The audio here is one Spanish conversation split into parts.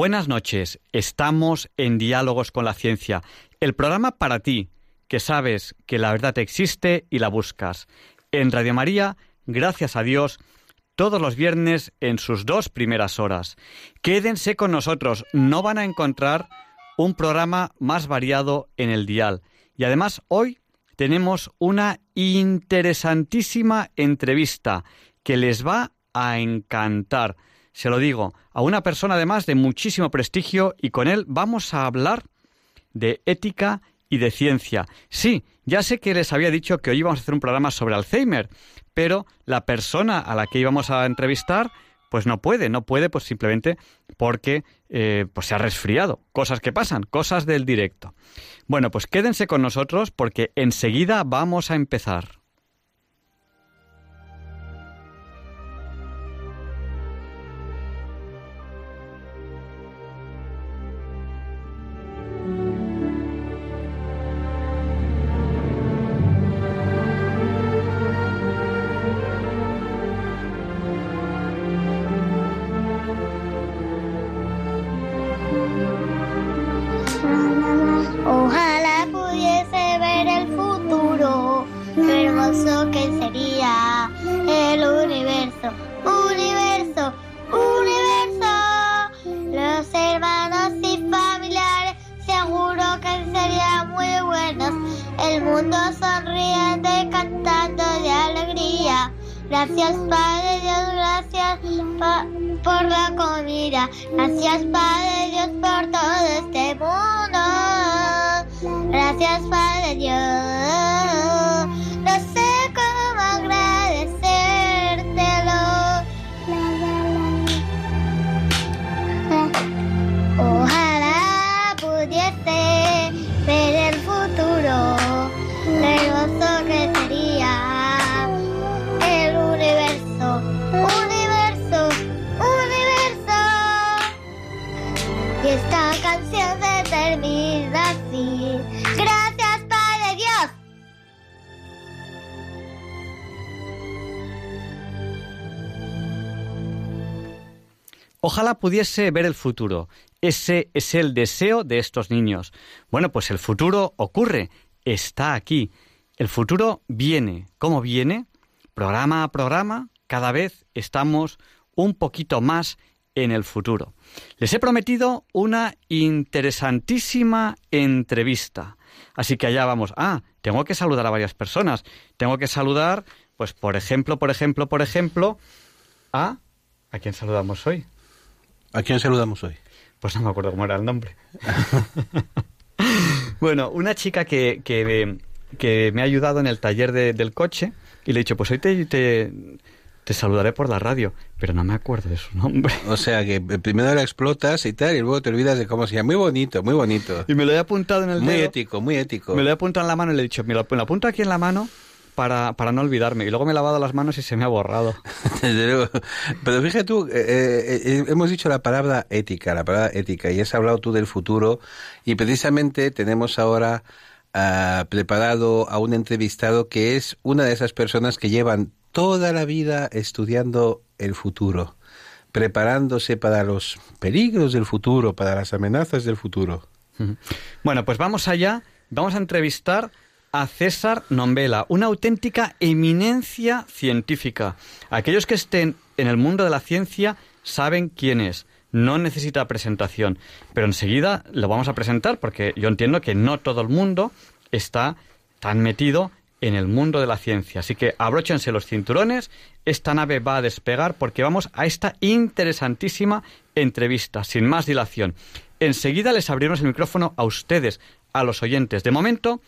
Buenas noches, estamos en Diálogos con la Ciencia, el programa para ti, que sabes que la verdad existe y la buscas. En Radio María, gracias a Dios, todos los viernes en sus dos primeras horas. Quédense con nosotros, no van a encontrar un programa más variado en el dial. Y además hoy tenemos una interesantísima entrevista que les va a encantar se lo digo, a una persona además de muchísimo prestigio y con él vamos a hablar de ética y de ciencia. Sí, ya sé que les había dicho que hoy íbamos a hacer un programa sobre Alzheimer, pero la persona a la que íbamos a entrevistar pues no puede, no puede pues simplemente porque eh, pues se ha resfriado. Cosas que pasan, cosas del directo. Bueno, pues quédense con nosotros porque enseguida vamos a empezar. Pudiese ver el futuro. Ese es el deseo de estos niños. Bueno, pues el futuro ocurre, está aquí. El futuro viene. ¿Cómo viene? Programa a programa, cada vez estamos un poquito más en el futuro. Les he prometido una interesantísima entrevista. Así que allá vamos. Ah, tengo que saludar a varias personas. Tengo que saludar, pues, por ejemplo, por ejemplo, por ejemplo, a... ¿A quién saludamos hoy? ¿A quién saludamos hoy? Pues no me acuerdo cómo era el nombre. bueno, una chica que, que, me ha ayudado en el taller del coche y le he dicho, pues hoy te, te, te, saludaré por la radio, pero no me acuerdo de su nombre. O sea que primero la explotas y tal, y luego te olvidas de cómo se llama. Muy bonito, muy bonito. Y me lo he apuntado en el Muy ético, muy ético. Me lo he apuntado en la mano y le he dicho, me lo, me lo apunto aquí en la mano para, para no olvidarme. Y luego me he lavado las manos y se me ha borrado. Pero fíjate tú, eh, eh, eh, hemos dicho la palabra ética, la palabra ética, y has hablado tú del futuro, y precisamente tenemos ahora ah, preparado a un entrevistado que es una de esas personas que llevan toda la vida estudiando el futuro, preparándose para los peligros del futuro, para las amenazas del futuro. Bueno, pues vamos allá, vamos a entrevistar a César Nombela, una auténtica eminencia científica. Aquellos que estén en el mundo de la ciencia saben quién es. No necesita presentación, pero enseguida lo vamos a presentar porque yo entiendo que no todo el mundo está tan metido en el mundo de la ciencia. Así que abróchense los cinturones, esta nave va a despegar porque vamos a esta interesantísima entrevista, sin más dilación. Enseguida les abriremos el micrófono a ustedes, a los oyentes. De momento,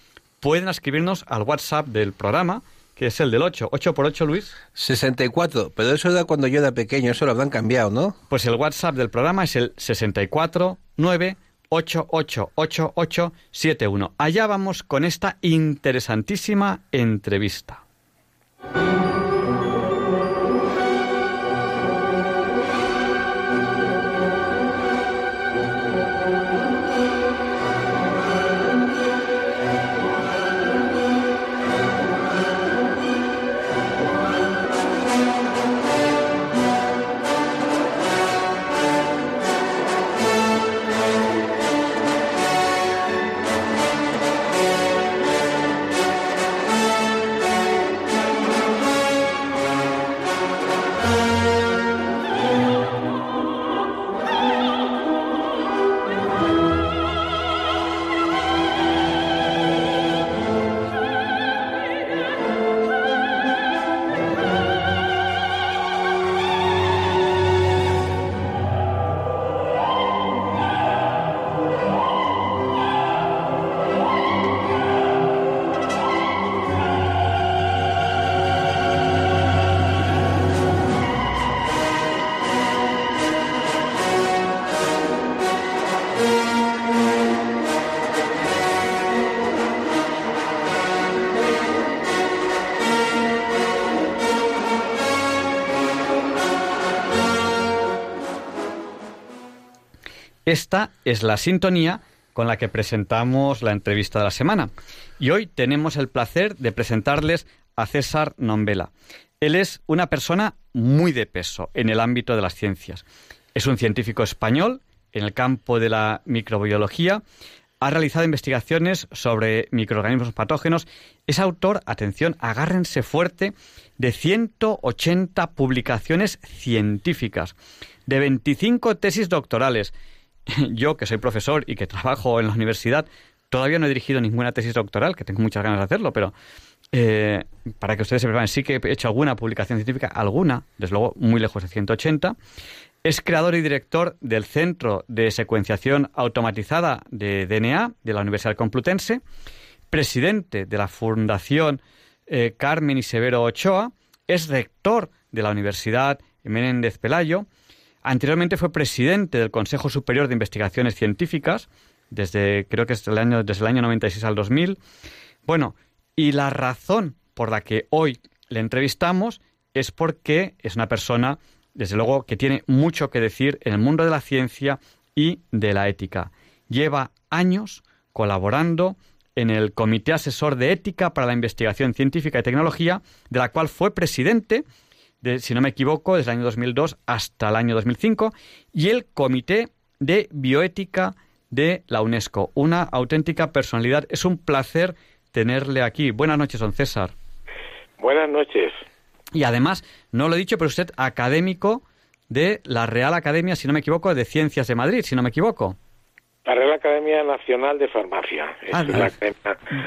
pueden escribirnos al WhatsApp del programa, que es el del 8. ¿8 por 8, Luis? 64, pero eso era cuando yo era pequeño, eso lo habrán cambiado, ¿no? Pues el WhatsApp del programa es el 649888871. Allá vamos con esta interesantísima entrevista. Esta es la sintonía con la que presentamos la entrevista de la semana. Y hoy tenemos el placer de presentarles a César Nombela. Él es una persona muy de peso en el ámbito de las ciencias. Es un científico español en el campo de la microbiología. Ha realizado investigaciones sobre microorganismos patógenos. Es autor, atención, agárrense fuerte, de 180 publicaciones científicas, de 25 tesis doctorales, yo, que soy profesor y que trabajo en la universidad, todavía no he dirigido ninguna tesis doctoral, que tengo muchas ganas de hacerlo, pero eh, para que ustedes se preparen, sí que he hecho alguna publicación científica, alguna, desde luego muy lejos de 180. Es creador y director del Centro de Secuenciación Automatizada de DNA de la Universidad Complutense, presidente de la Fundación eh, Carmen y Severo Ochoa, es rector de la Universidad Menéndez Pelayo, Anteriormente fue presidente del Consejo Superior de Investigaciones Científicas, desde creo que es el año, desde el año 96 al 2000. Bueno, y la razón por la que hoy le entrevistamos es porque es una persona, desde luego, que tiene mucho que decir en el mundo de la ciencia y de la ética. Lleva años colaborando en el Comité Asesor de Ética para la Investigación Científica y Tecnología, de la cual fue presidente si no me equivoco, desde el año 2002 hasta el año 2005, y el Comité de Bioética de la UNESCO. Una auténtica personalidad. Es un placer tenerle aquí. Buenas noches, don César. Buenas noches. Y además, no lo he dicho, pero usted académico de la Real Academia, si no me equivoco, de Ciencias de Madrid, si no me equivoco. La Real Academia Nacional de Farmacia. Ah,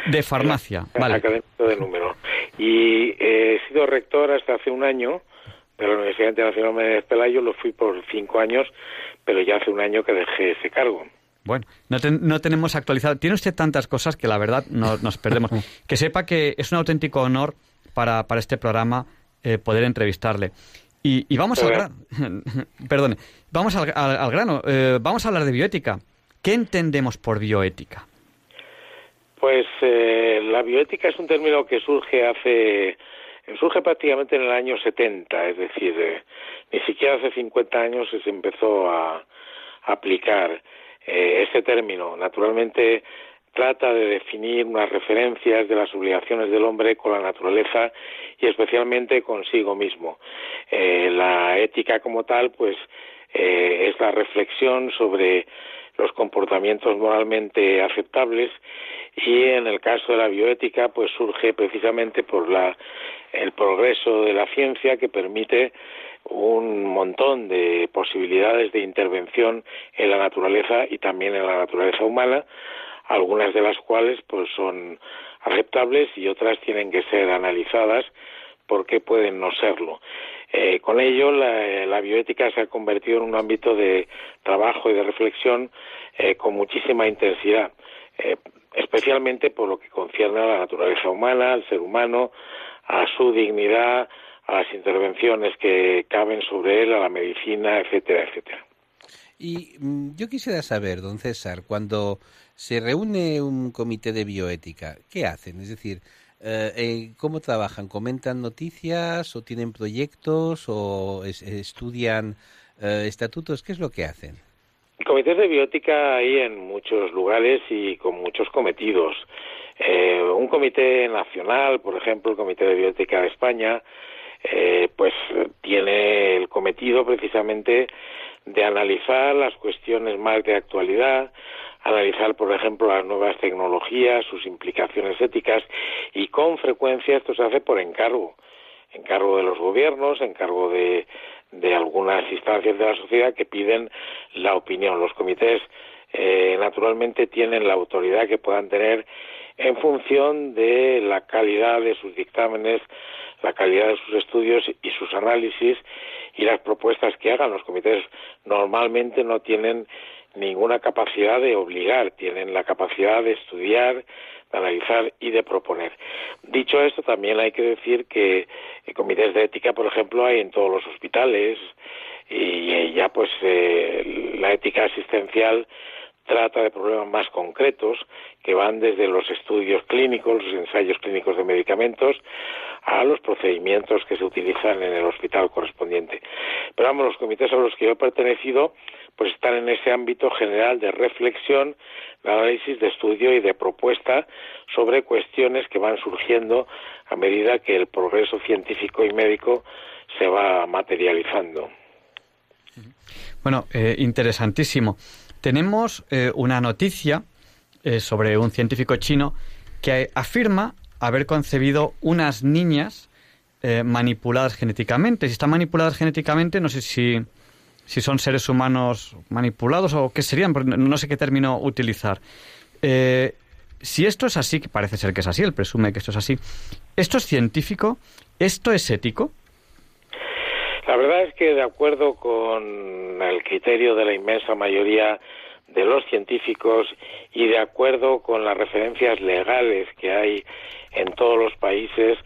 de Farmacia, vale. Académico de número. Y he sido rector hasta hace un año de la Universidad Internacional de Pelayo, lo fui por cinco años, pero ya hace un año que dejé ese cargo. Bueno, no, no tenemos actualizado. Tiene usted tantas cosas que la verdad no, nos perdemos. que sepa que es un auténtico honor para, para este programa eh, poder entrevistarle. Y, vamos al grano. Perdone, vamos al, grano. Eh, vamos a hablar de bioética. ¿Qué entendemos por bioética? Pues eh, la bioética es un término que surge hace surge prácticamente en el año 70, es decir, eh, ni siquiera hace 50 años se empezó a, aplicar eh, este término. Naturalmente trata de definir unas referencias de las obligaciones del hombre con la naturaleza y especialmente consigo mismo. la ética como tal, pues, es la reflexión sobre los comportamientos moralmente aceptables y en el caso de la bioética pues surge precisamente por la el progreso de la ciencia que permite un montón de posibilidades de intervención en la naturaleza y también en la naturaleza humana, algunas de las cuales pues son aceptables y otras tienen que ser analizadas porque pueden no serlo. Eh, con ello, la, bioética se ha convertido en un ámbito de trabajo y de reflexión eh, con muchísima intensidad, eh, especialmente por lo que concierne a la naturaleza humana, al ser humano, a su dignidad, a las intervenciones que caben sobre él, a la medicina, etcétera, etcétera. Y mm, yo quisiera saber, don César, cuando se reúne un comité de bioética, ¿qué hacen? Es decir, eh, eh, ¿cómo trabajan? ¿Comentan noticias o tienen proyectos o estudian eh, estatutos? ¿Qué es lo que hacen? Comités de bioética hay en muchos lugares y con muchos cometidos. Un comité nacional, por ejemplo, el Comité de Bioética de España, pues tiene el cometido precisamente de analizar las cuestiones más de actualidad, analizar, por ejemplo, las nuevas tecnologías, sus implicaciones éticas y con frecuencia esto se hace por encargo, encargo de los gobiernos, encargo de, de algunas instancias de la sociedad que piden la opinión. Los comités eh, naturalmente tienen la autoridad que puedan tener en función de la calidad de sus dictámenes, la calidad de sus estudios y sus análisis y las propuestas que hagan. Los comités normalmente no tienen ninguna capacidad de obligar, tienen la capacidad de estudiar, de analizar y de proponer. Dicho esto, también hay que decir que comités de ética, por ejemplo, hay en todos los hospitales y ya pues eh, la ética asistencial trata de problemas más concretos que van desde los estudios clínicos, los ensayos clínicos de medicamentos, a los procedimientos que se utilizan en el hospital correspondiente. Pero vamos, los comités a los que yo he pertenecido, pues están en ese ámbito general de reflexión, de análisis, de estudio y de propuesta sobre cuestiones que van surgiendo a medida que el progreso científico y médico se va materializando. Bueno, eh, interesantísimo. Tenemos eh, una noticia eh, sobre un científico chino que afirma haber concebido unas niñas eh, manipuladas genéticamente. Si están manipuladas genéticamente, no sé si, si son seres humanos manipulados o qué serían, no sé qué término utilizar. si esto es así, que parece ser que es así, él presume que esto es así, ¿esto es científico? ¿Esto es ético? La verdad es que de acuerdo con el criterio de la inmensa mayoría de los científicos y de acuerdo con las referencias legales que hay en todos los países,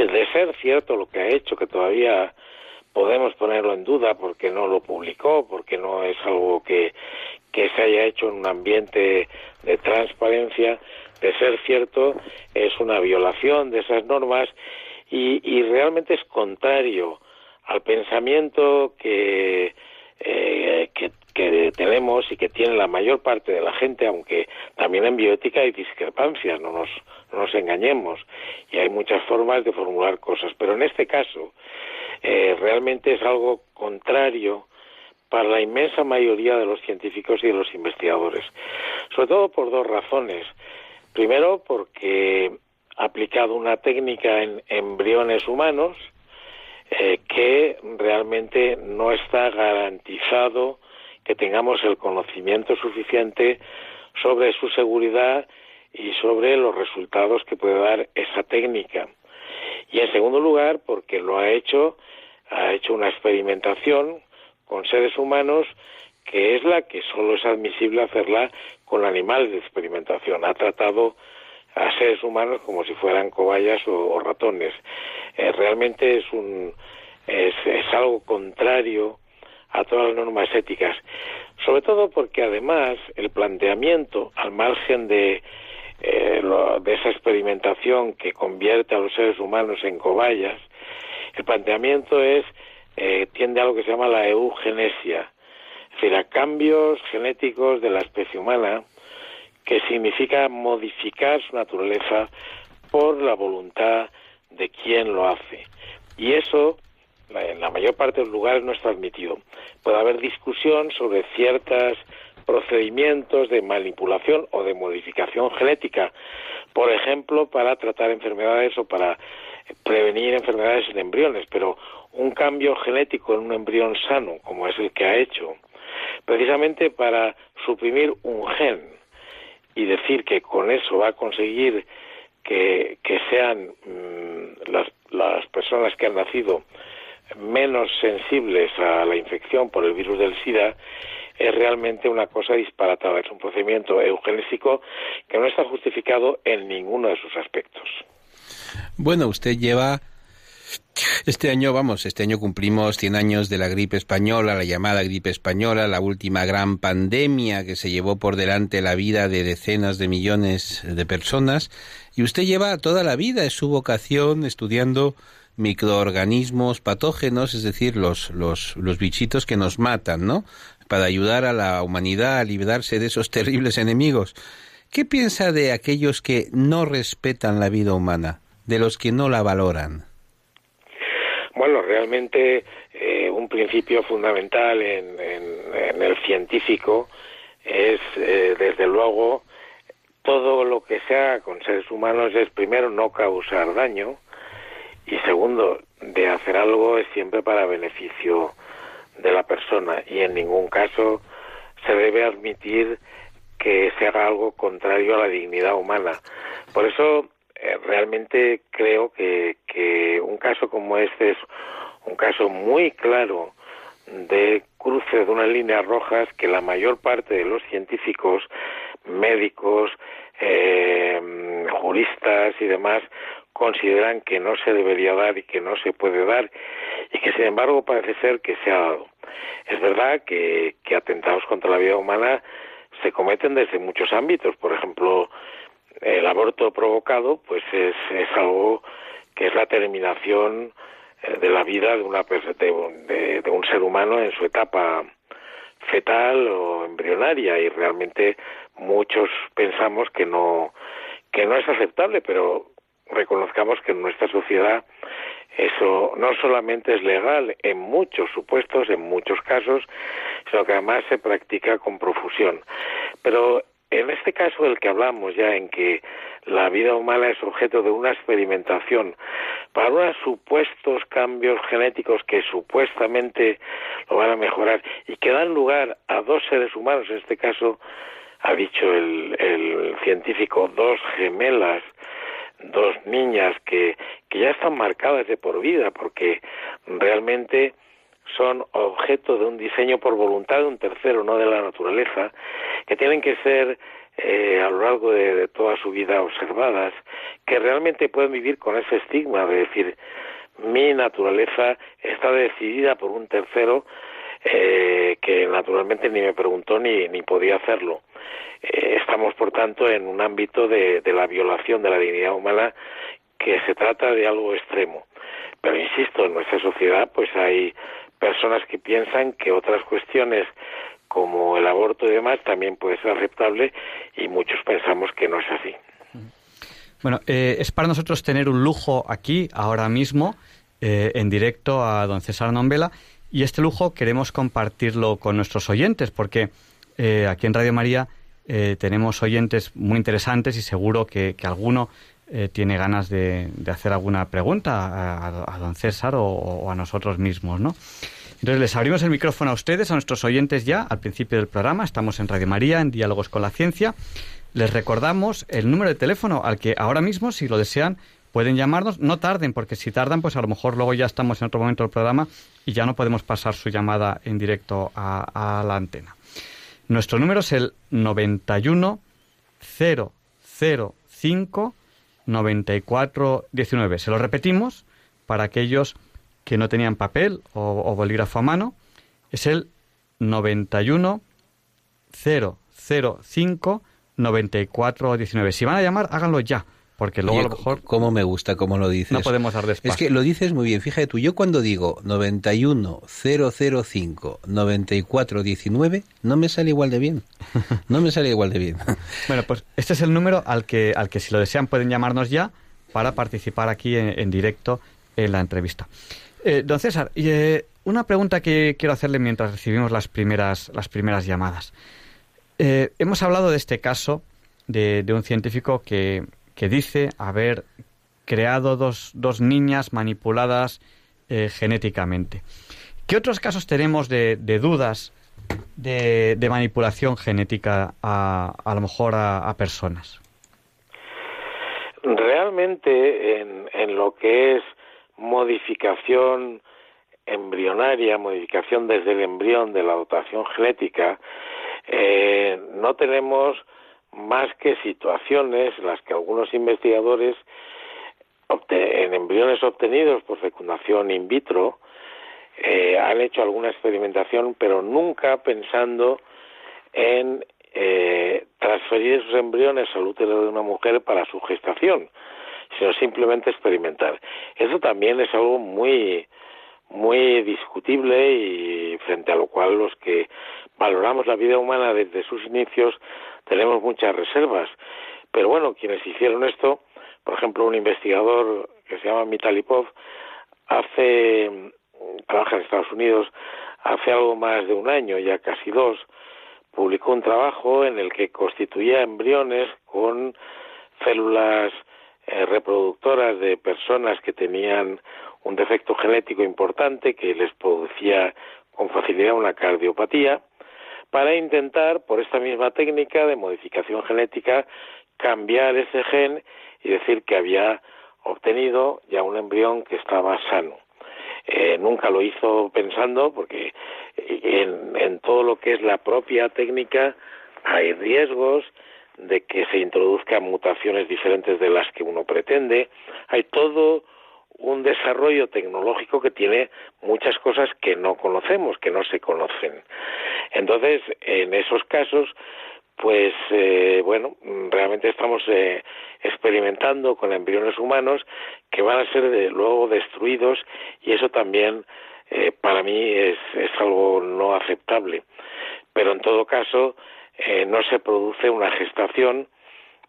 de ser cierto lo que ha hecho, que todavía podemos ponerlo en duda porque no lo publicó, porque no es algo que, que se haya hecho en un ambiente de transparencia, de ser cierto, es una violación de esas normas y, y realmente es contrario al pensamiento que, eh, que, tenemos y que tiene la mayor parte de la gente, aunque también en bioética hay discrepancias, no nos, no nos engañemos, y hay muchas formas de formular cosas, pero en este caso eh, realmente es algo contrario para la inmensa mayoría de los científicos y de los investigadores, sobre todo por dos razones. Primero, porque aplicado una técnica en embriones humanos, eh, que realmente no está garantizado que tengamos el conocimiento suficiente sobre su seguridad y sobre los resultados que puede dar esa técnica. Y en segundo lugar, porque lo ha hecho, ha hecho una experimentación con seres humanos que es la que solo es admisible hacerla con animales de experimentación. Ha tratado a seres humanos como si fueran cobayas o, ratones. Eh, realmente es un es, algo contrario a todas las normas éticas, sobre todo porque además el planteamiento al margen de eh, de esa experimentación que convierte a los seres humanos en cobayas, el planteamiento es eh, tiende a lo que se llama la eugenesia, es decir, a cambios genéticos de la especie humana que significa modificar su naturaleza por la voluntad de quien lo hace. Y eso, en la mayor parte de los lugares, no está admitido. Puede haber discusión sobre ciertos procedimientos de manipulación o de modificación genética, por ejemplo, para tratar enfermedades o para prevenir enfermedades en embriones, pero un cambio genético en un embrión sano, como es el que ha hecho, precisamente para suprimir un gen, y decir que con eso va a conseguir que, sean mm, las, las personas que han nacido menos sensibles a la infección por el virus del SIDA es realmente una cosa disparatada. Es un procedimiento eugenésico que no está justificado en ninguno de sus aspectos. Bueno, usted lleva este año, vamos, este año cumplimos 100 años de la gripe española, la llamada gripe española, la última gran pandemia que se llevó por delante la vida de decenas de millones de personas. Y usted lleva toda la vida, es su vocación, estudiando microorganismos patógenos, es decir, los, los, los bichitos que nos matan, ¿no? Para ayudar a la humanidad a librarse de esos terribles enemigos. ¿Qué piensa de aquellos que no respetan la vida humana, de los que no la valoran? Bueno, realmente eh, un principio fundamental en, el científico es, eh, desde luego, todo lo que sea con seres humanos es primero no causar daño y segundo, de hacer algo es siempre para beneficio de la persona y en ningún caso se debe admitir que se haga algo contrario a la dignidad humana. Por eso realmente creo que, un caso como este es un caso muy claro de cruce de unas líneas rojas que la mayor parte de los científicos, médicos, eh, juristas y demás consideran que no se debería dar y que no se puede dar y que sin embargo parece ser que se ha dado. Es verdad que, que atentados contra la vida humana se cometen desde muchos ámbitos, por ejemplo, el aborto provocado pues es, es algo que es la terminación eh, de la vida de una de, de, un ser humano en su etapa fetal o embrionaria y realmente muchos pensamos que no que no es aceptable pero reconozcamos que en nuestra sociedad eso no solamente es legal en muchos supuestos, en muchos casos, sino que además se practica con profusión. Pero en este caso del que hablamos ya, en que la vida humana es objeto de una experimentación para unos supuestos cambios genéticos que supuestamente lo van a mejorar y que dan lugar a dos seres humanos, en este caso ha dicho el, el científico, dos gemelas, dos niñas que, que ya están marcadas de por vida porque realmente son objeto de un diseño por voluntad de un tercero, no de la naturaleza, que tienen que ser eh, a lo largo de, toda su vida observadas, que realmente pueden vivir con ese estigma de decir, mi naturaleza está decidida por un tercero eh, que naturalmente ni me preguntó ni, ni podía hacerlo. Eh, estamos, por tanto, en un ámbito de, de la violación de la dignidad humana que se trata de algo extremo. Pero insisto, en nuestra sociedad pues hay personas que piensan que otras cuestiones como el aborto y demás también puede ser aceptable y muchos pensamos que no es así. Bueno, eh, es para nosotros tener un lujo aquí, ahora mismo, eh, en directo a don César Nombela, y este lujo queremos compartirlo con nuestros oyentes, porque eh, aquí en Radio María tenemos oyentes muy interesantes y seguro que, alguno tiene ganas de, hacer alguna pregunta a, don César o, a nosotros mismos, ¿no? Entonces les abrimos el micrófono a ustedes, a nuestros oyentes ya, al principio del programa. Estamos en Radio María, en Diálogos con la Ciencia. Les recordamos el número de teléfono al que ahora mismo, si lo desean, pueden llamarnos. No tarden, porque si tardan, pues a lo mejor luego ya estamos en otro momento del programa y ya no podemos pasar su llamada en directo a, la antena. Nuestro número es el 91 005 94 19. Se lo repetimos para aquellos que no tenían papel o, bolígrafo a mano, es el 91 005 94 19. Si van a llamar, háganlo ya. Porque luego a lo mejor... ¿Cómo me gusta cómo lo dices? No podemos dar despacio. Es que lo dices muy bien. Fíjate tú, yo cuando digo 91 005 94 19, no me sale igual de bien. No me sale igual de bien. bueno, pues este es el número al que, al que si lo desean pueden llamarnos ya para participar aquí en directo en la entrevista. Eh, don César, eh, una pregunta que quiero hacerle mientras recibimos las primeras, las primeras llamadas. Eh, hemos hablado de este caso de, un científico que, dice haber creado dos, dos niñas manipuladas genéticamente. ¿Qué otros casos tenemos de, dudas de, manipulación genética a, a lo mejor a, personas? Realmente en lo que es modificación embrionaria, modificación desde el embrión de la dotación genética, eh, no tenemos más que situaciones en las que algunos investigadores en embriones obtenidos por fecundación in vitro, eh, han hecho alguna experimentación, pero nunca pensando en eh, transferir esos embriones al útero de una mujer para su gestación, sino simplemente experimentar. Eso también es algo muy muy discutible y frente a lo cual los que valoramos la vida humana desde sus inicios tenemos muchas reservas. Pero bueno, quienes hicieron esto, por ejemplo, un investigador que se llama Mitalipov, hace, trabaja en Estados Unidos, hace algo más de un año, ya casi dos, publicó un trabajo en el que constituía embriones con células eh, reproductoras de personas que tenían un defecto genético importante que les producía con facilidad una cardiopatía, para intentar, por esta misma técnica de modificación genética, cambiar ese gen y decir que había obtenido ya un embrión que estaba sano. Eh, nunca lo hizo pensando porque en, en todo lo que es la propia técnica hay riesgos de que se introduzcan mutaciones diferentes de las que uno pretende. Hay todo un desarrollo tecnológico que tiene muchas cosas que no conocemos, que no se conocen. Entonces, en esos casos, pues eh, bueno, realmente estamos eh, experimentando con embriones humanos que van a ser luego destruidos y eso también eh, para mí es, es algo no aceptable. Pero en todo caso, no se produce una gestación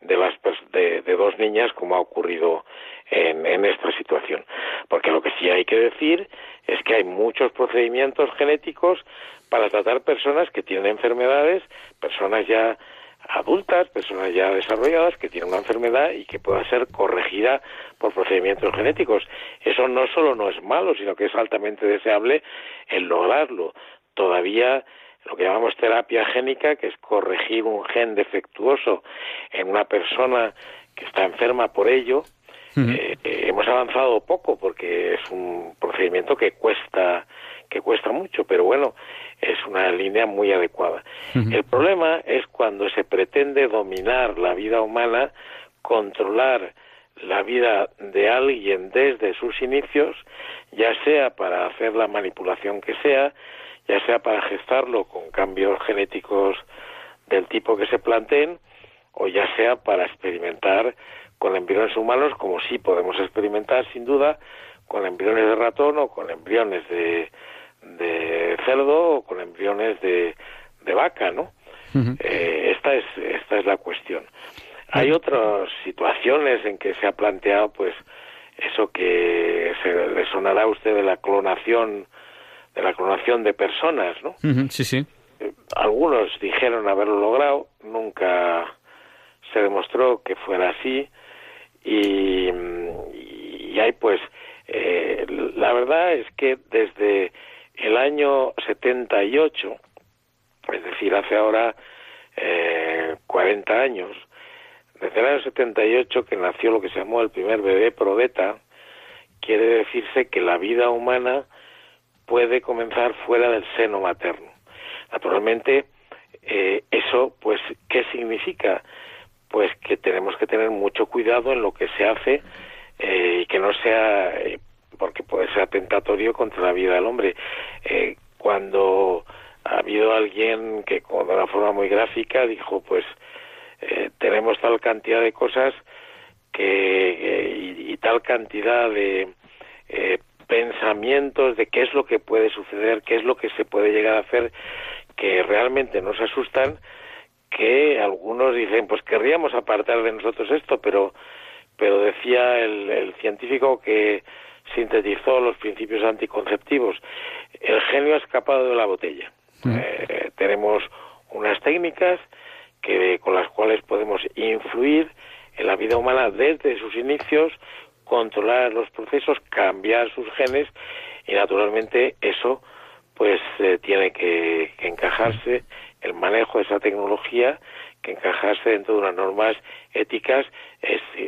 de, las, de, dos niñas como ha ocurrido en, en, esta situación. Porque lo que sí hay que decir es que hay muchos procedimientos genéticos para tratar personas que tienen enfermedades, personas ya adultas, personas ya desarrolladas que tienen una enfermedad y que pueda ser corregida por procedimientos genéticos. Eso no solo no es malo, sino que es altamente deseable el lograrlo. Todavía lo que llamamos terapia génica, que es corregir un gen defectuoso en una persona que está enferma por ello, eh, eh, hemos avanzado poco porque es un procedimiento que cuesta que cuesta mucho, pero bueno, es una línea muy adecuada. El problema es cuando se pretende dominar la vida humana, controlar la vida de alguien desde sus inicios, ya sea para hacer la manipulación que sea, ya sea para gestarlo con cambios genéticos del tipo que se planteen, o ya sea para experimentar con embriones humanos, como sí podemos experimentar sin duda con embriones de ratón o con embriones de, de cerdo o con embriones de, de vaca, ¿no? eh, esta es esta es la cuestión. Hay otras situaciones en que se ha planteado, pues, eso que se le sonará a usted de la clonación, de la clonación de personas, ¿no? sí, sí. Eh, algunos dijeron haberlo logrado, nunca se demostró que fuera así y, y hay pues eh, la verdad es que desde el año 78, es decir, hace ahora eh, 40 años, desde el año 78 que nació lo que se llamó el primer bebé probeta, quiere decirse que la vida humana puede comenzar fuera del seno materno. Naturalmente, eh, eso, pues, ¿qué significa? Pues que tenemos que tener mucho cuidado en lo que se hace eh, y que no sea eh, porque puede ser atentatorio contra la vida del hombre. Eh, cuando ha habido alguien que con una forma muy gráfica dijo, pues eh, tenemos tal cantidad de cosas que eh, y, tal cantidad de pensamientos de qué es lo que puede suceder, qué es lo que se puede llegar a hacer, que realmente nos asustan, que algunos dicen, pues querríamos apartar de nosotros esto, pero pero decía el científico que sintetizó los principios anticonceptivos. El genio ha escapado de la botella. Mm. Eh, tenemos unas técnicas que con las cuales podemos influir en la vida humana desde sus inicios, controlar los procesos, cambiar sus genes y naturalmente eso pues eh, tiene que, que, encajarse el manejo de esa tecnología que encajarse dentro de unas normas éticas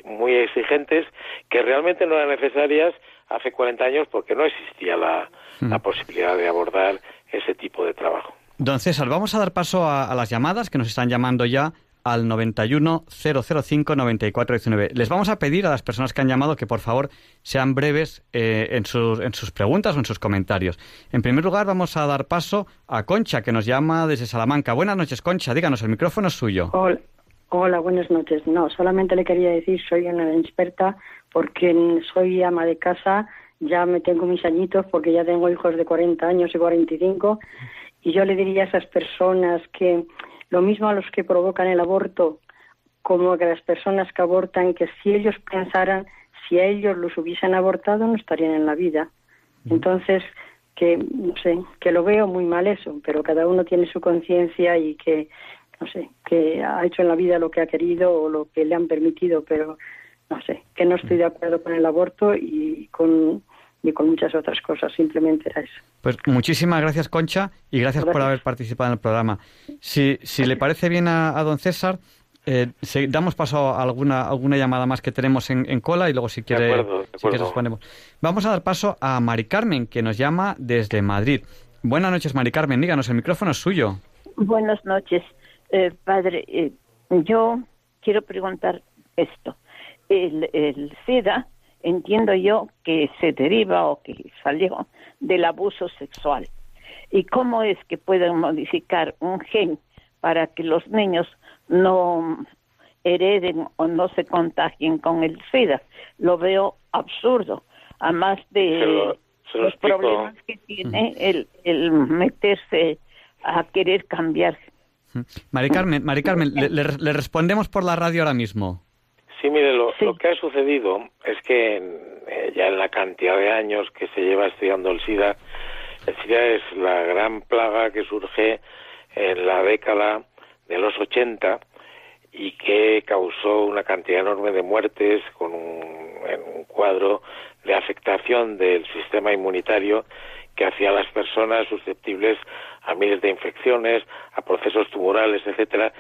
muy exigentes que realmente no eran necesarias hace 40 años porque no existía la, la posibilidad de abordar ese tipo de trabajo. Don César, vamos a dar paso a, las llamadas que nos están llamando ya al 91 005 9419. Les vamos a pedir a las personas que han llamado que por favor sean breves eh, en, sus, en sus preguntas o en sus comentarios. En primer lugar vamos a dar paso a Concha que nos llama desde Salamanca. Buenas noches Concha, díganos, el micrófono es suyo. Hola, hola buenas noches. No, solamente le quería decir, soy una experta porque soy ama de casa, ya me tengo mis añitos porque ya tengo hijos de 40 años y 45 y yo le diría a esas personas que lo mismo a los que provocan el aborto como a las personas que abortan, que si ellos pensaran, si a ellos los hubiesen abortado, no estarían en la vida. Entonces, que, no sé, que lo veo muy mal eso, pero cada uno tiene su conciencia y que, no sé, que ha hecho en la vida lo que ha querido o lo que le han permitido, pero no sé, que no estoy de acuerdo con el aborto y con y con muchas otras cosas. Simplemente era eso. Pues muchísimas gracias, Concha, y gracias, por haber participado en el programa. Si, si le parece bien a, don César, eh, damos paso a alguna, alguna llamada más que tenemos en, cola y luego si quiere, respondemos. Vamos a dar paso a Mari Carmen, que nos llama desde Madrid. Buenas noches, Mari Carmen. Díganos, el micrófono es suyo. Buenas noches, eh, padre. Eh, yo quiero preguntar esto. El, el SIDA entiendo yo que se deriva o que salió del abuso sexual. ¿Y cómo es que pueden modificar un gen para que los niños no hereden o no se contagien con el SIDA? Lo veo absurdo, además de los problemas que tiene el, el meterse a querer cambiar. Mari Carmen, Mari Carmen le respondemos por la radio ahora mismo. Sí, mire, lo, que ha sucedido es que eh, ya en la cantidad de años que se lleva estudiando el SIDA, el SIDA es la gran plaga que surge en la década de los 80 y que causó una cantidad enorme de muertes con un, en un cuadro de afectación del sistema inmunitario que hacía a las personas susceptibles a miles de infecciones, a procesos tumorales, etcétera,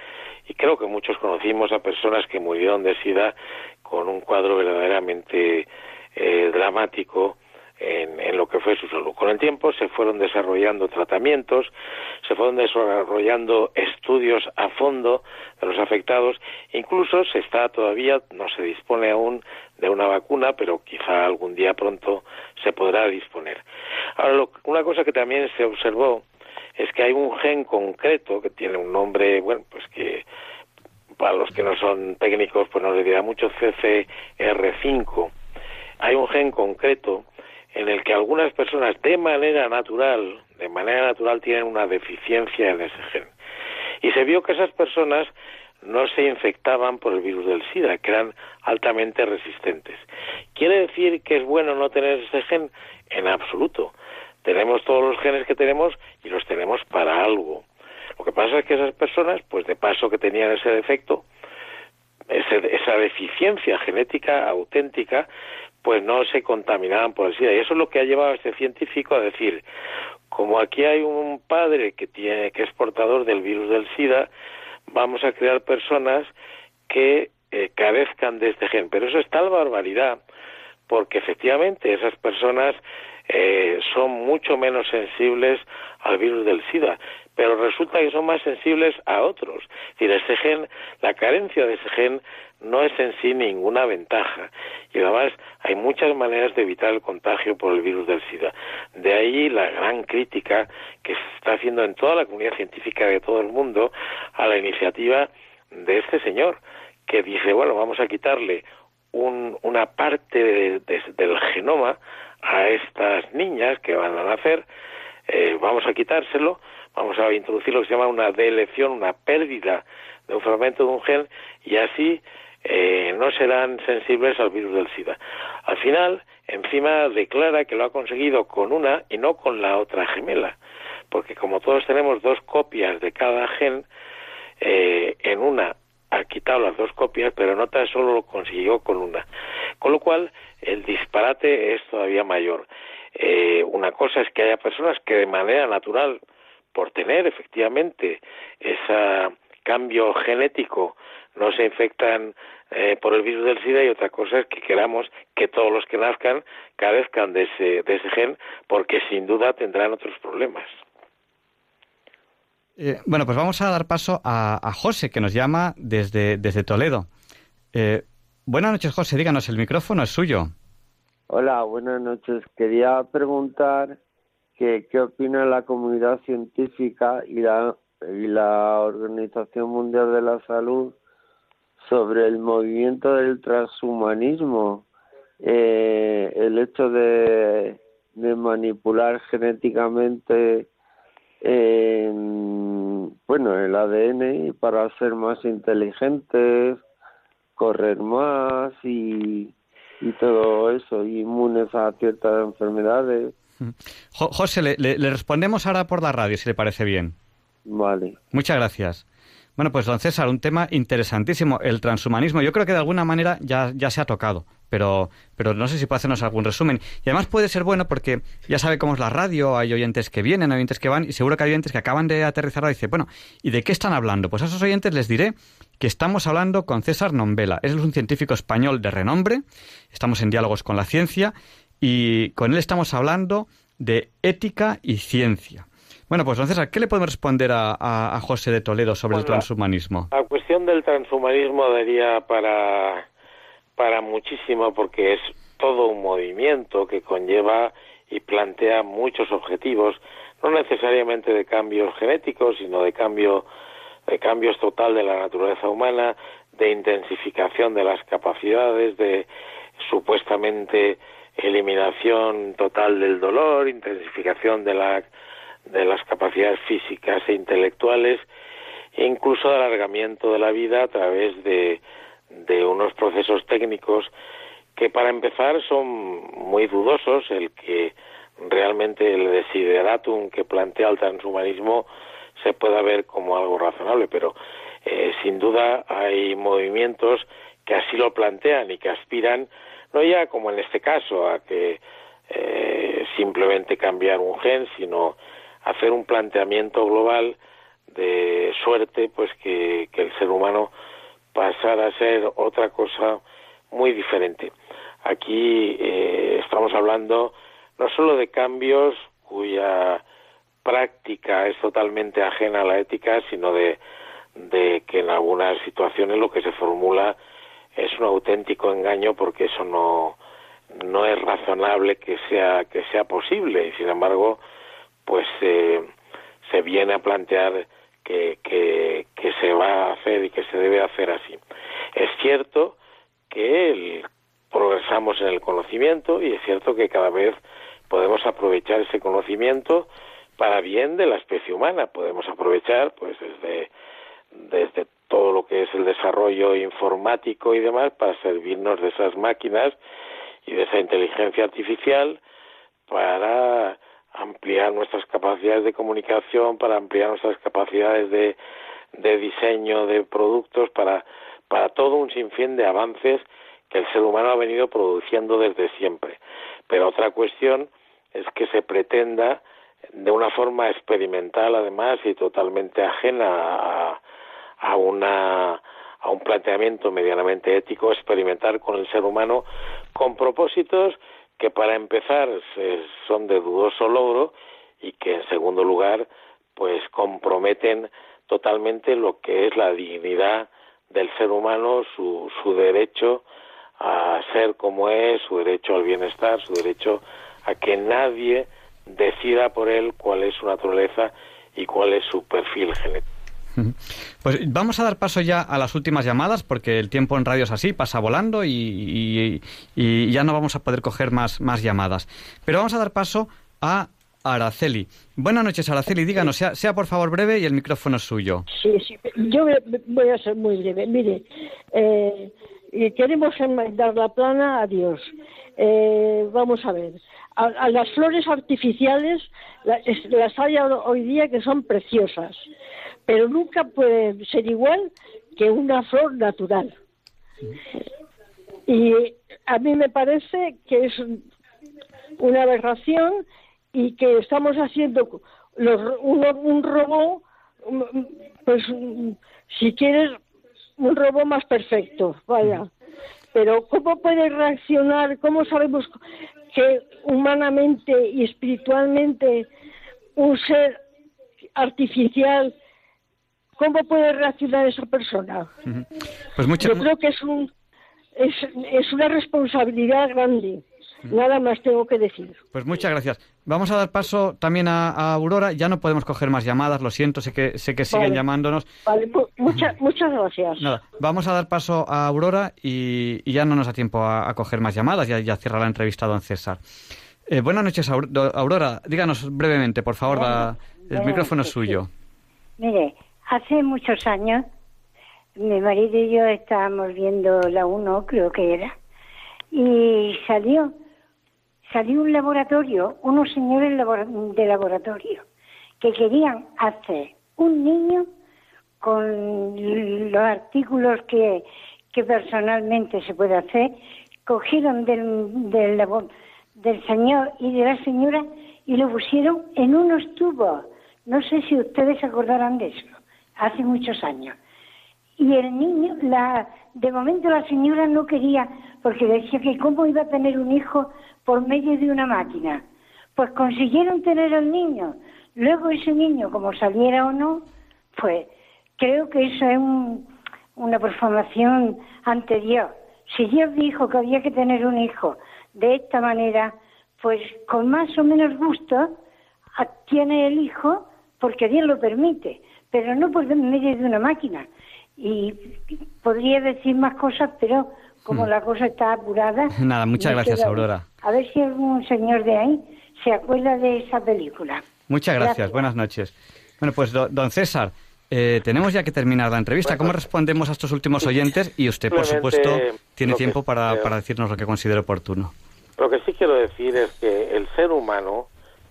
y creo que muchos conocimos a personas que murieron de SIDA con un cuadro verdaderamente eh, dramático en, en, lo que fue su salud. Con el tiempo se fueron desarrollando tratamientos, se fueron desarrollando estudios a fondo de los afectados, incluso se está todavía, no se dispone aún de una vacuna, pero quizá algún día pronto se podrá disponer. Ahora, una cosa que también se observó es que hay un gen concreto que tiene un nombre, bueno, pues que para los que no son técnicos, pues no le dirá mucho CCR5. Hay un gen concreto en el que algunas personas de manera natural, de manera natural tienen una deficiencia en ese gen. Y se vio que esas personas no se infectaban por el virus del SIDA, que eran altamente resistentes. ¿Quiere decir que es bueno no tener ese gen? En absoluto tenemos todos los genes que tenemos y los tenemos para algo. Lo que pasa es que esas personas, pues de paso que tenían ese defecto, esa deficiencia genética auténtica, pues no se contaminaban por el SIDA. Y eso es lo que ha llevado a este científico a decir, como aquí hay un padre que tiene que es portador del virus del SIDA, vamos a crear personas que eh, carezcan de este gen. Pero eso es tal barbaridad, porque efectivamente esas personas eh, son mucho menos sensibles al virus del SIDA, pero resulta que son más sensibles a otros. Es decir, ese la carencia de ese gen no es en sí ninguna ventaja. Y además hay muchas maneras de evitar el contagio por el virus del SIDA. De ahí la gran crítica que se está haciendo en toda la comunidad científica de todo el mundo a la iniciativa de este señor, que dice, bueno, vamos a quitarle una parte del genoma a estas niñas que van a nacer, eh, vamos a quitárselo, vamos a introducir lo que se llama una delección, una pérdida de un fragmento de un gen y así eh, no serán sensibles al virus del SIDA. Al final, encima declara que lo ha conseguido con una y no con la otra gemela, porque como todos tenemos dos copias de cada gen, eh, en una ha quitado las dos copias, pero no tan solo lo consiguió con una. Con lo cual, el disparate es todavía mayor. Eh, una cosa es que haya personas que de manera natural, por tener efectivamente ese cambio genético, no se infectan eh, por el virus del SIDA y otra cosa es que queramos que todos los que nazcan carezcan de ese, de ese gen porque sin duda tendrán otros problemas. Eh, bueno, pues vamos a dar paso a, José, que nos llama desde, desde Toledo. Eh, buenas noches, José. Díganos, el micrófono es suyo. Hola, buenas noches. Quería preguntar que, qué opina la comunidad científica y la, y la Organización Mundial de la Salud sobre el movimiento del transhumanismo, eh, el hecho de, de manipular genéticamente bueno, el ADN para ser más inteligentes, correr más y, y todo eso, inmunes a ciertas enfermedades. José, le, le, respondemos ahora por la radio, si le parece bien. Vale. Muchas gracias. Bueno, pues don César, un tema interesantísimo, el transhumanismo. Yo creo que de alguna manera ya, ya se ha tocado, pero, pero no sé si puede hacernos algún resumen. Y además puede ser bueno porque ya sabe cómo es la radio, hay oyentes que vienen, hay oyentes que van, y seguro que hay oyentes que acaban de aterrizar y dicen, bueno, ¿y de qué están hablando? Pues a esos oyentes les diré que estamos hablando con César Nombela. Él es un científico español de renombre, estamos en diálogos con la ciencia, y con él estamos hablando de ética y ciencia. Bueno, pues entonces, ¿qué le podemos responder a, José de Toledo sobre el transhumanismo? La, cuestión del transhumanismo daría para, para muchísimo porque es todo un movimiento que conlleva y plantea muchos objetivos, no necesariamente de cambios genéticos, sino de cambio de cambios total de la naturaleza humana, de intensificación de las capacidades, de supuestamente eliminación total del dolor, intensificación de la de las capacidades físicas e intelectuales e incluso de alargamiento de la vida a través de, de unos procesos técnicos que para empezar son muy dudosos, el que realmente el desideratum que plantea el transhumanismo se pueda ver como algo razonable, pero eh, sin duda hay movimientos que así lo plantean y que aspiran, no ya como en este caso, a que eh, simplemente cambiar un gen, sino hacer un planteamiento global de suerte pues que, el ser humano pasara a ser otra cosa muy diferente. Aquí eh, estamos hablando no solo de cambios cuya práctica es totalmente ajena a la ética, sino de, de que en algunas situaciones lo que se formula es un auténtico engaño porque eso no, no es razonable que sea, que sea posible y sin embargo pues eh, se viene a plantear que, que, se va a hacer y que se debe hacer así. Es cierto que progresamos en el conocimiento y es cierto que cada vez podemos aprovechar ese conocimiento para bien de la especie humana. Podemos aprovechar, pues, desde, desde todo lo que es el desarrollo informático y demás para servirnos de esas máquinas y de esa inteligencia artificial para ampliar nuestras capacidades de comunicación, para ampliar nuestras capacidades de, de diseño de productos, para, para todo un sinfín de avances que el ser humano ha venido produciendo desde siempre. Pero otra cuestión es que se pretenda de una forma experimental además y totalmente ajena a, a una a un planteamiento medianamente ético experimentar con el ser humano con propósitos que para empezar son de dudoso logro y que en segundo lugar pues comprometen totalmente lo que es la dignidad del ser humano, su, su derecho a ser como es, su derecho al bienestar, su derecho a que nadie decida por él cuál es su naturaleza y cuál es su perfil genético. Pues vamos a dar paso ya a las últimas llamadas porque el tiempo en radio es así, pasa volando y, ya no vamos a poder coger más, más llamadas. Pero vamos a dar paso a Araceli. Buenas noches, Araceli. Díganos, sea, sea por favor breve y el micrófono es suyo. Sí, sí. Yo voy a ser muy breve. Mire, eh, queremos dar la plana a Dios. Eh, vamos a ver. A, las flores artificiales las hay hoy día que son preciosas pero nunca puede ser igual que una flor natural. Y a mí me parece que es una aberración y que estamos haciendo un, robot, pues si quieres, un robot más perfecto, vaya. Pero ¿cómo puede reaccionar? ¿Cómo sabemos que humanamente y espiritualmente un ser artificial ¿cómo puede reaccionar esa persona? Pues mucha, Yo creo que es, un, es, es una responsabilidad grande. Nada más tengo que decir. Pues muchas gracias. Vamos a dar paso también a, a Aurora. Ya no podemos coger más llamadas, lo siento, sé que, sé que siguen Vale. llamándonos. Vale, mu- muchas muchas gracias. Nada, vamos a dar paso a Aurora y, y ya no nos da tiempo a, a coger más llamadas, ya, ya cierra la entrevista don César. Eh, buenas noches, Aurora. Díganos brevemente, por favor, la- el micrófono es suyo. Mire, hace muchos años mi marido y yo estábamos viendo la 1, creo que era, y salió, salió un laboratorio, unos señores de laboratorio, que querían hacer un niño con los artículos que, que personalmente se puede hacer, cogieron del, del, del señor y de la señora y lo pusieron en unos tubos. No sé si ustedes acordarán de eso, hace muchos años. Y el niño, la, de momento la señora no quería, porque decía que cómo iba a tener un hijo por medio de una máquina. Pues consiguieron tener al niño. Luego ese niño, como saliera o no, pues creo que eso es un- una profanación ante Dios. Si Dios dijo que había que tener un hijo de esta manera, pues con más o menos gusto tiene el hijo porque Dios lo permite, pero no por medio de una máquina. Y podría decir más cosas, pero como Hmm. la cosa está apurada. Nada, muchas gracias, quedo. Aurora. A ver si algún señor de ahí se acuerda de esa película. Muchas gracias, Gracias. buenas noches. Bueno, pues do- don César, eh, tenemos ya que terminar la entrevista. ¿Cómo respondemos a estos últimos oyentes? Y usted, por supuesto, tiene lo que- tiempo para, para decirnos lo que considere oportuno. Lo que sí quiero decir es que el ser humano,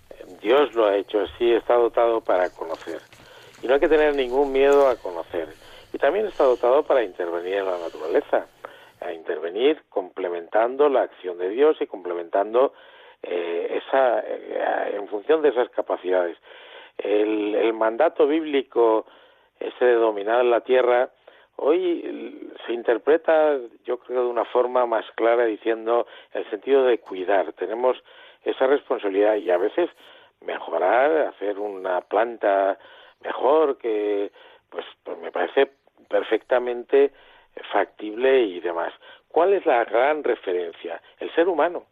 eh, Dios lo ha hecho así, está dotado para conocer. Y no hay que tener ningún miedo a conocer. Y también está dotado para intervenir en la naturaleza, a intervenir complementando la acción de Dios y complementando eh, esa, eh, en función de esas capacidades. El, el mandato bíblico, ese de dominar la tierra, hoy se interpreta, yo creo, de una forma más clara diciendo el sentido de cuidar. Tenemos esa responsabilidad y a veces mejorar, hacer una planta mejor, que pues, pues me parece perfectamente factible y demás. ¿Cuál es la gran referencia? El ser humano.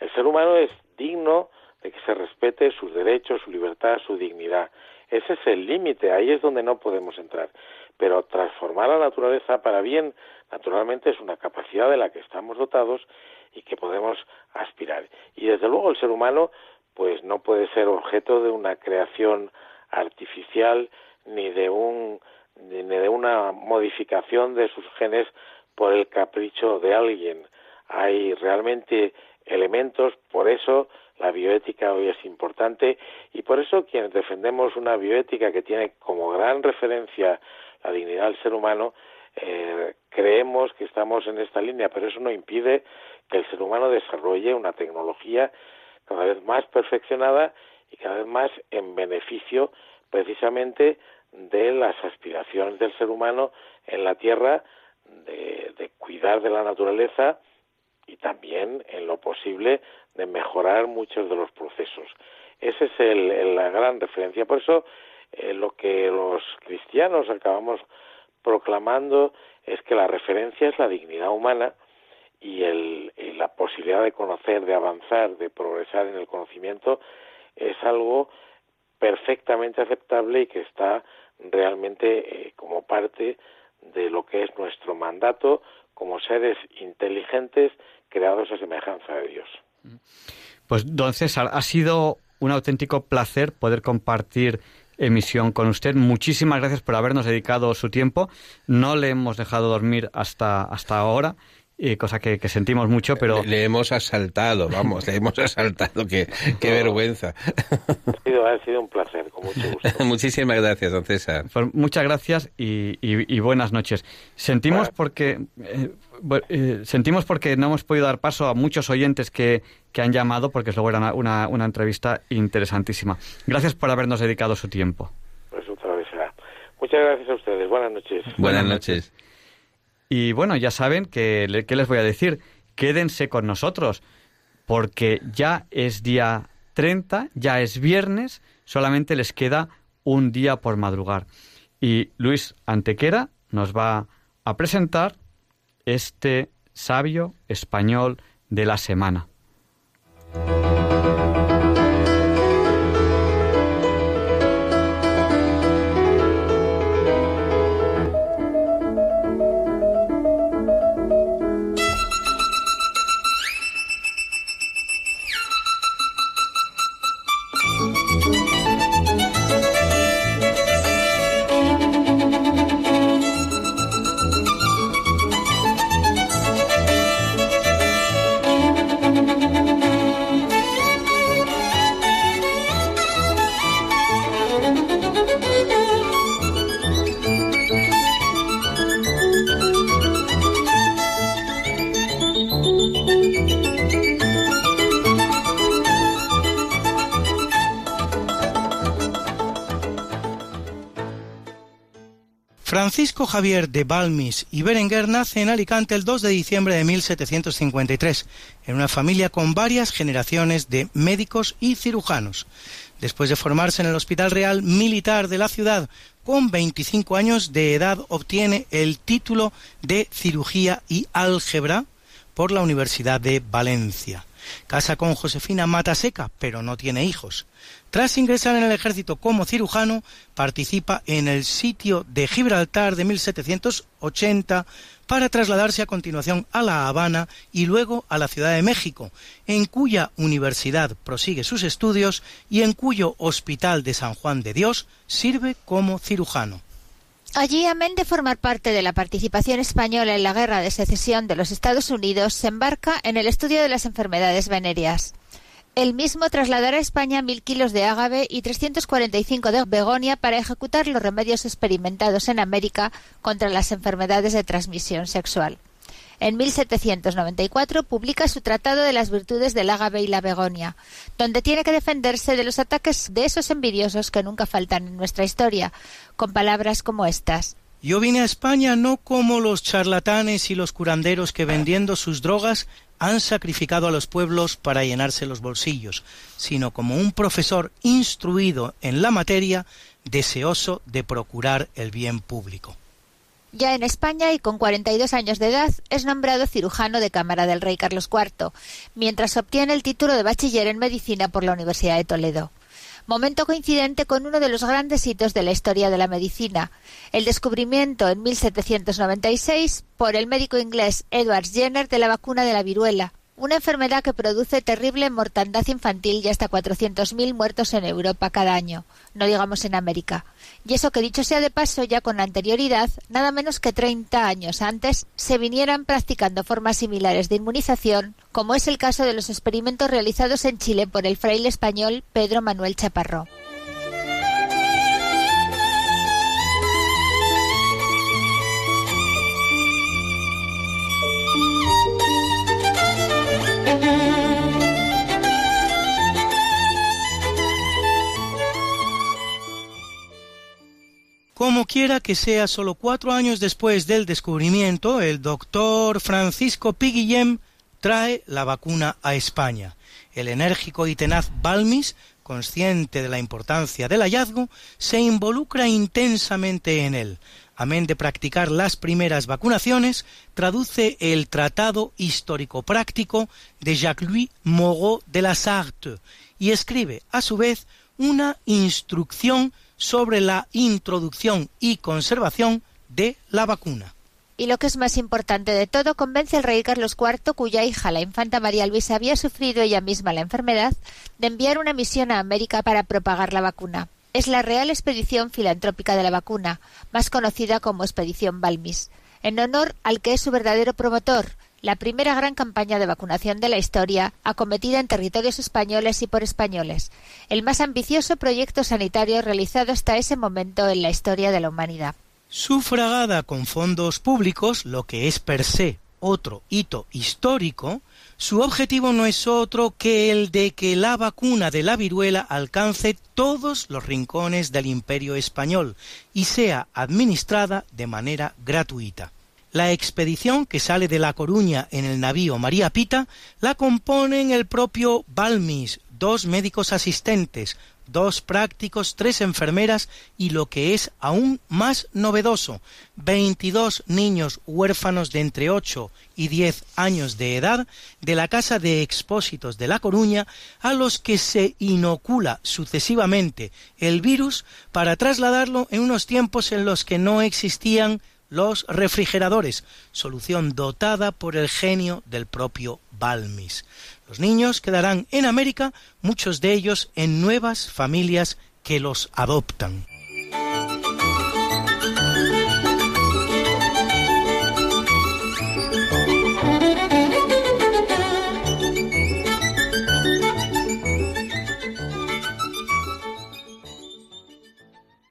El ser humano es digno de que se respete sus derechos, su libertad, su dignidad. Ese es el límite, ahí es donde no podemos entrar. Pero transformar la naturaleza para bien, naturalmente, es una capacidad de la que estamos dotados y que podemos aspirar. Y desde luego el ser humano, pues no puede ser objeto de una creación artificial ni de un ni de una modificación de sus genes por el capricho de alguien. Hay realmente elementos, por eso la bioética hoy es importante y por eso quienes defendemos una bioética que tiene como gran referencia la dignidad del ser humano, eh, creemos que estamos en esta línea, pero eso no impide que el ser humano desarrolle una tecnología cada vez más perfeccionada y cada vez más en beneficio precisamente de las aspiraciones del ser humano en la Tierra, de, cuidar de la naturaleza y también, en lo posible, de mejorar muchos de los procesos. Esa es el- la gran referencia. Por eso, eh, lo que los cristianos acabamos proclamando es que la referencia es la dignidad humana y, el, y la posibilidad de conocer, de avanzar, de progresar en el conocimiento es algo perfectamente aceptable y que está realmente eh, como parte de lo que es nuestro mandato como seres inteligentes creados a semejanza de Dios. Pues, don César, ha sido un auténtico placer poder compartir emisión con usted. Muchísimas gracias por habernos dedicado su tiempo. No le hemos dejado dormir hasta, hasta ahora, eh, cosa que, que sentimos mucho, pero... Le, le hemos asaltado, vamos, le hemos asaltado, qué, qué vergüenza. Ha sido, ha sido un placer, con mucho gusto. Muchísimas gracias, don César. Pues muchas gracias y, y- y buenas noches. Sentimos Bueno. porque eh, eh, sentimos porque no hemos podido dar paso a muchos oyentes que, que han llamado porque luego era una, una, una entrevista interesantísima. Gracias por habernos dedicado su tiempo. Pues otra vez será. Muchas gracias a ustedes. Buenas noches. Buenas noches. Y bueno, ya saben que qué les voy a decir. Quédense con nosotros porque ya es día 30, ya es viernes, solamente les queda un día por madrugar. Y Luis Antequera nos va a presentar este sabio español de la semana. Javier de Balmis y Berenguer nace en Alicante el 2 de diciembre de 1753, en una familia con varias generaciones de médicos y cirujanos. Después de formarse en el Hospital Real Militar de la ciudad, con 25 años de edad obtiene el título de Cirugía y Álgebra por la Universidad de Valencia. Casa con Josefina Mataseca, pero no tiene hijos. Tras ingresar en el ejército como cirujano, participa en el sitio de Gibraltar de 1780 para trasladarse a continuación a La Habana y luego a la Ciudad de México, en cuya universidad prosigue sus estudios y en cuyo Hospital de San Juan de Dios sirve como cirujano. Allí, amén de formar parte de la participación española en la guerra de secesión de los Estados Unidos, se embarca en el estudio de las enfermedades venéreas. El mismo trasladará a España mil kilos de ágave y 345 de begonia para ejecutar los remedios experimentados en América contra las enfermedades de transmisión sexual. En 1794 publica su Tratado de las Virtudes del Ágave y la Begonia, donde tiene que defenderse de los ataques de esos envidiosos que nunca faltan en nuestra historia, con palabras como estas. Yo vine a España no como los charlatanes y los curanderos que vendiendo sus drogas han sacrificado a los pueblos para llenarse los bolsillos, sino como un profesor instruido en la materia, deseoso de procurar el bien público. Ya en España y con 42 años de edad es nombrado cirujano de Cámara del Rey Carlos IV, mientras obtiene el título de bachiller en medicina por la Universidad de Toledo. Momento coincidente con uno de los grandes hitos de la historia de la medicina, el descubrimiento en 1796 por el médico inglés Edward Jenner de la vacuna de la viruela, una enfermedad que produce terrible mortandad infantil y hasta 400.000 muertos en Europa cada año, no digamos en América. Y eso que dicho sea de paso, ya con anterioridad, nada menos que 30 años antes, se vinieran practicando formas similares de inmunización, como es el caso de los experimentos realizados en Chile por el fraile español Pedro Manuel Chaparro. Como quiera que sea, solo cuatro años después del descubrimiento, el doctor Francisco Piguillem trae la vacuna a España. El enérgico y tenaz Balmis, consciente de la importancia del hallazgo, se involucra intensamente en él. Amén de practicar las primeras vacunaciones, traduce el Tratado Histórico-Práctico de Jacques-Louis Moreau de la Sarthe y escribe, a su vez, una instrucción sobre la introducción y conservación de la vacuna. Y lo que es más importante de todo, convence al rey Carlos IV, cuya hija, la infanta María Luisa, había sufrido ella misma la enfermedad, de enviar una misión a América para propagar la vacuna. Es la Real Expedición Filantrópica de la Vacuna, más conocida como Expedición Balmis, en honor al que es su verdadero promotor, la primera gran campaña de vacunación de la historia acometida en territorios españoles y por españoles, el más ambicioso proyecto sanitario realizado hasta ese momento en la historia de la humanidad. Sufragada con fondos públicos, lo que es per se otro hito histórico, su objetivo no es otro que el de que la vacuna de la viruela alcance todos los rincones del imperio español y sea administrada de manera gratuita. La expedición que sale de La Coruña en el navío María Pita la componen el propio Balmis, dos médicos asistentes, dos prácticos, tres enfermeras y lo que es aún más novedoso, 22 niños huérfanos de entre 8 y 10 años de edad de la Casa de Expósitos de La Coruña a los que se inocula sucesivamente el virus para trasladarlo en unos tiempos en los que no existían los refrigeradores, solución dotada por el genio del propio Balmis. Los niños quedarán en América, muchos de ellos en nuevas familias que los adoptan.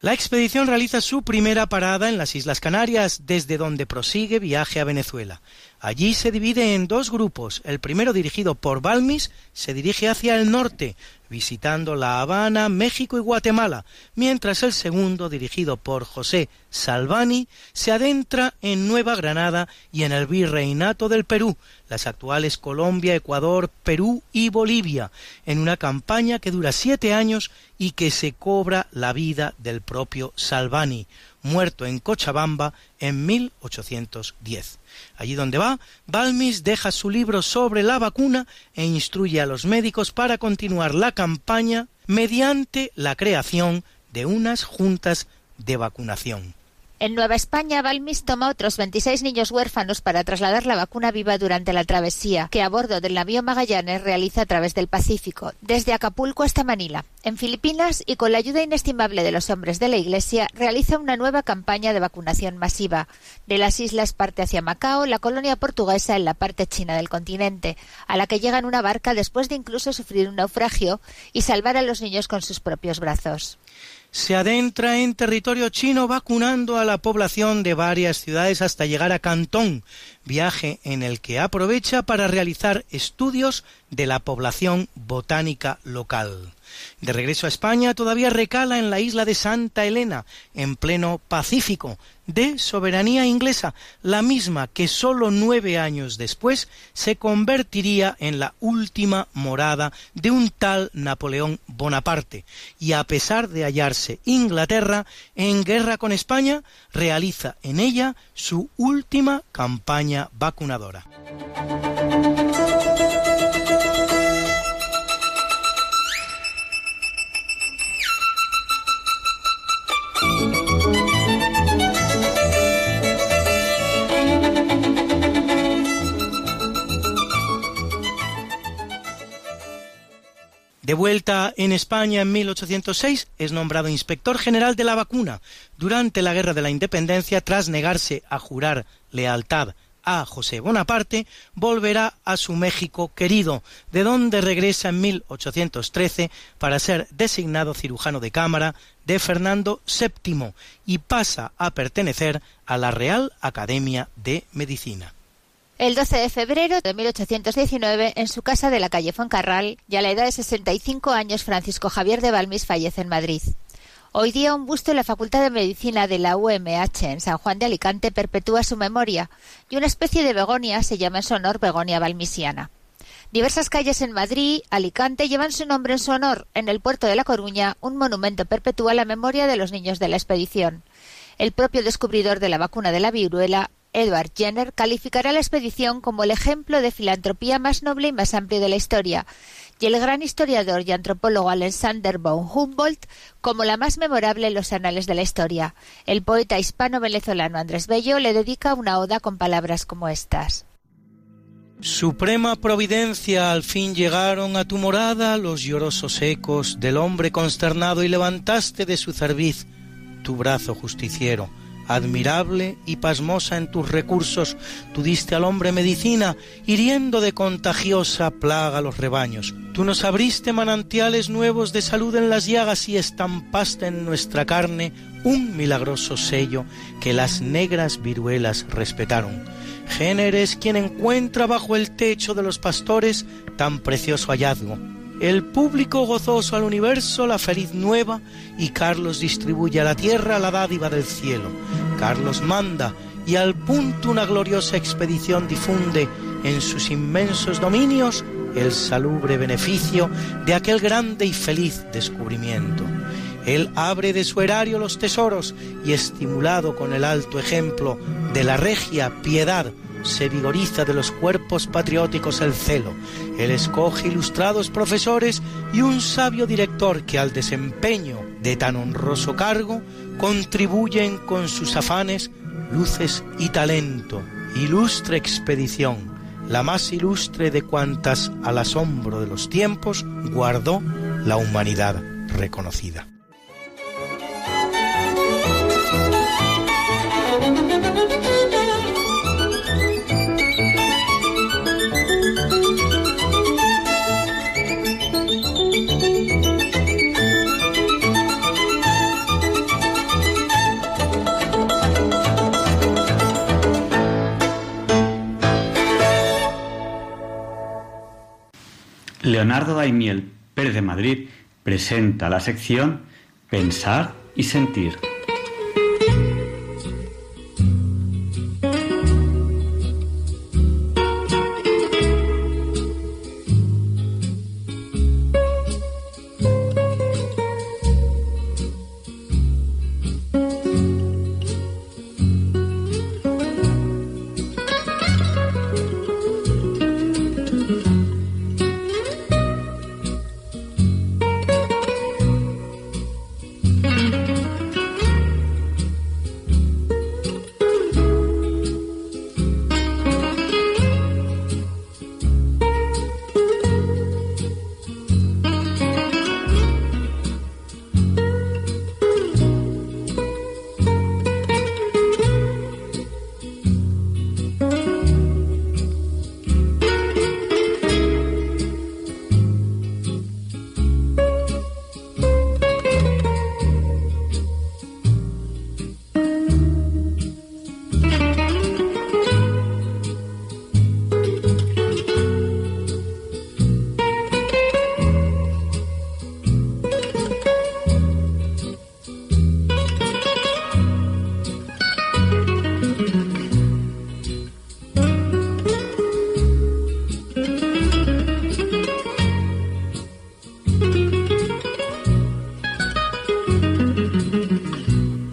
La expedición realiza su primera parada en las Islas Canarias, desde donde prosigue viaje a Venezuela. Allí se divide en dos grupos. El primero, dirigido por Balmis, se dirige hacia el norte, visitando La Habana, México y Guatemala, mientras el segundo, dirigido por José Salvani, se adentra en Nueva Granada y en el Virreinato del Perú, las actuales Colombia, Ecuador, Perú y Bolivia, en una campaña que dura siete años y que se cobra la vida del propio Salvani, muerto en Cochabamba en 1810. Allí donde va, Balmis deja su libro sobre la vacuna e instruye a los médicos para continuar la campaña mediante la creación de unas juntas de vacunación. En Nueva España, Balmis toma otros 26 niños huérfanos para trasladar la vacuna viva durante la travesía que a bordo del navío Magallanes realiza a través del Pacífico, desde Acapulco hasta Manila. En Filipinas, y con la ayuda inestimable de los hombres de la Iglesia, realiza una nueva campaña de vacunación masiva. De las islas parte hacia Macao, la colonia portuguesa en la parte china del continente, a la que llega en una barca después de incluso sufrir un naufragio y salvar a los niños con sus propios brazos se adentra en territorio chino vacunando a la población de varias ciudades hasta llegar a Cantón, viaje en el que aprovecha para realizar estudios de la población botánica local. De regreso a España todavía recala en la isla de Santa Elena, en pleno Pacífico, de soberanía inglesa, la misma que sólo nueve años después se convertiría en la última morada de un tal Napoleón Bonaparte, y a pesar de hallarse Inglaterra en guerra con España, realiza en ella su última campaña vacunadora. De vuelta en España en 1806, es nombrado inspector general de la vacuna durante la Guerra de la Independencia tras negarse a jurar lealtad a José Bonaparte, volverá a su México querido, de donde regresa en 1813 para ser designado cirujano de cámara de Fernando VII y pasa a pertenecer a la Real Academia de Medicina. El 12 de febrero de 1819, en su casa de la calle Foncarral, ya a la edad de 65 años, Francisco Javier de Balmis fallece en Madrid. Hoy día un busto en la Facultad de Medicina de la UMH en San Juan de Alicante perpetúa su memoria y una especie de begonia se llama en su honor begonia balmisiana. Diversas calles en Madrid, Alicante llevan su nombre en su honor. En el puerto de La Coruña, un monumento perpetúa la memoria de los niños de la expedición. El propio descubridor de la vacuna de la viruela Edward Jenner calificará la expedición como el ejemplo de filantropía más noble y más amplio de la historia, y el gran historiador y antropólogo Alexander von Humboldt como la más memorable en los anales de la historia. El poeta hispano-venezolano Andrés Bello le dedica una oda con palabras como estas. Suprema providencia, al fin llegaron a tu morada los llorosos ecos del hombre consternado y levantaste de su cerviz tu brazo justiciero admirable y pasmosa en tus recursos, tú diste al hombre medicina, hiriendo de contagiosa plaga los rebaños. Tú nos abriste manantiales nuevos de salud en las llagas y estampaste en nuestra carne un milagroso sello que las negras viruelas respetaron. Géneres quien encuentra bajo el techo de los pastores tan precioso hallazgo el público gozoso al universo la feliz nueva y Carlos distribuye a la tierra la dádiva del cielo. Carlos manda y al punto una gloriosa expedición difunde en sus inmensos dominios el salubre beneficio de aquel grande y feliz descubrimiento. Él abre de su erario los tesoros y estimulado con el alto ejemplo de la regia piedad, se vigoriza de los cuerpos patrióticos el celo. Él escoge ilustrados profesores y un sabio director que al desempeño de tan honroso cargo contribuyen con sus afanes, luces y talento. Ilustre expedición, la más ilustre de cuantas al asombro de los tiempos guardó la humanidad reconocida. Leonardo Daimiel Pérez de Madrid presenta la sección Pensar y Sentir.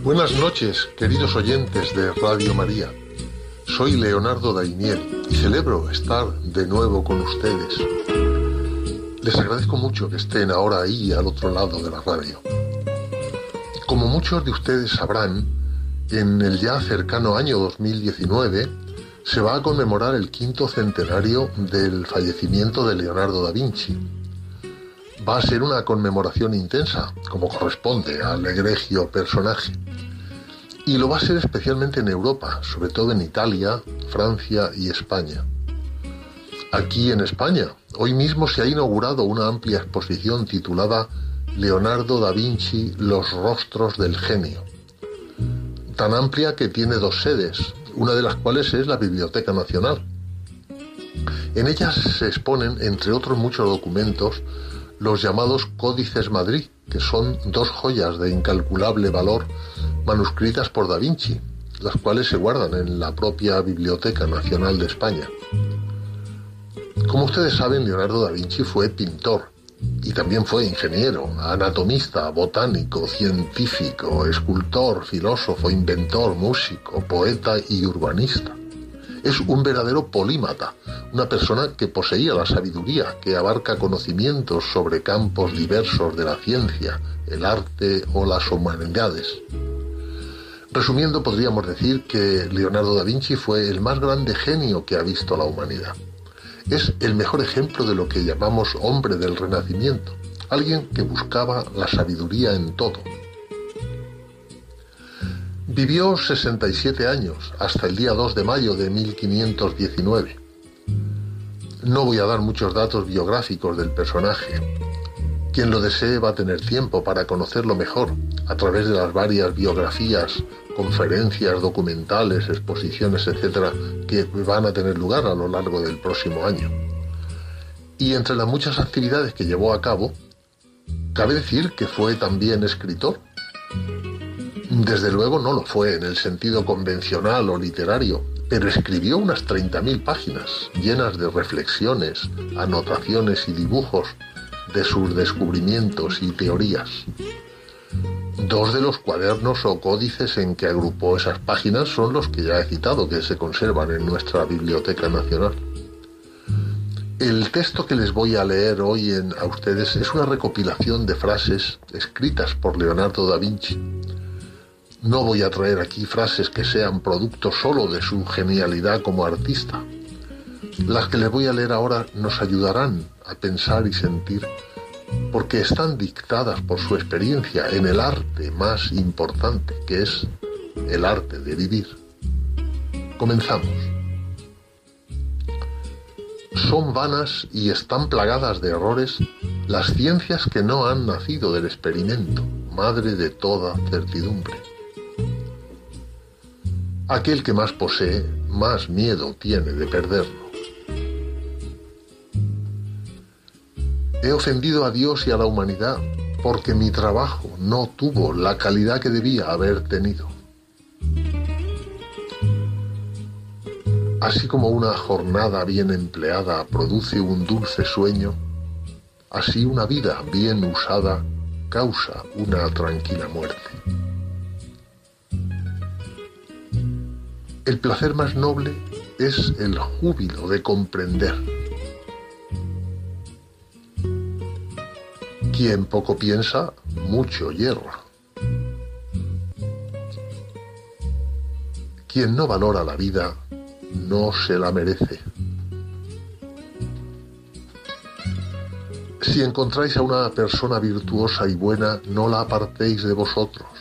Buenas noches, queridos oyentes de Radio María. Soy Leonardo Daimiel y celebro estar de nuevo con ustedes. Les agradezco mucho que estén ahora ahí al otro lado de la radio. Como muchos de ustedes sabrán, en el ya cercano año 2019 se va a conmemorar el quinto centenario del fallecimiento de Leonardo da Vinci. Va a ser una conmemoración intensa, como corresponde al egregio personaje. Y lo va a ser especialmente en Europa, sobre todo en Italia, Francia y España. Aquí en España, hoy mismo se ha inaugurado una amplia exposición titulada Leonardo da Vinci, los rostros del genio. Tan amplia que tiene dos sedes, una de las cuales es la Biblioteca Nacional. En ellas se exponen, entre otros muchos documentos, los llamados Códices Madrid, que son dos joyas de incalculable valor manuscritas por Da Vinci, las cuales se guardan en la propia Biblioteca Nacional de España. Como ustedes saben, Leonardo da Vinci fue pintor y también fue ingeniero, anatomista, botánico, científico, escultor, filósofo, inventor, músico, poeta y urbanista. Es un verdadero polímata, una persona que poseía la sabiduría, que abarca conocimientos sobre campos diversos de la ciencia, el arte o las humanidades. Resumiendo, podríamos decir que Leonardo da Vinci fue el más grande genio que ha visto la humanidad. Es el mejor ejemplo de lo que llamamos hombre del Renacimiento, alguien que buscaba la sabiduría en todo. Vivió 67 años, hasta el día 2 de mayo de 1519. No voy a dar muchos datos biográficos del personaje. Quien lo desee va a tener tiempo para conocerlo mejor a través de las varias biografías, conferencias, documentales, exposiciones, etcétera, que van a tener lugar a lo largo del próximo año. Y entre las muchas actividades que llevó a cabo, cabe decir que fue también escritor. Desde luego no lo fue en el sentido convencional o literario, pero escribió unas 30.000 páginas llenas de reflexiones, anotaciones y dibujos de sus descubrimientos y teorías. Dos de los cuadernos o códices en que agrupó esas páginas son los que ya he citado, que se conservan en nuestra Biblioteca Nacional. El texto que les voy a leer hoy a ustedes es una recopilación de frases escritas por Leonardo da Vinci. No voy a traer aquí frases que sean producto solo de su genialidad como artista. Las que les voy a leer ahora nos ayudarán a pensar y sentir porque están dictadas por su experiencia en el arte más importante, que es el arte de vivir. Comenzamos. Son vanas y están plagadas de errores las ciencias que no han nacido del experimento, madre de toda certidumbre. Aquel que más posee, más miedo tiene de perderlo. He ofendido a Dios y a la humanidad porque mi trabajo no tuvo la calidad que debía haber tenido. Así como una jornada bien empleada produce un dulce sueño, así una vida bien usada causa una tranquila muerte. El placer más noble es el júbilo de comprender Quien poco piensa, mucho hierra. Quien no valora la vida, no se la merece. Si encontráis a una persona virtuosa y buena, no la apartéis de vosotros.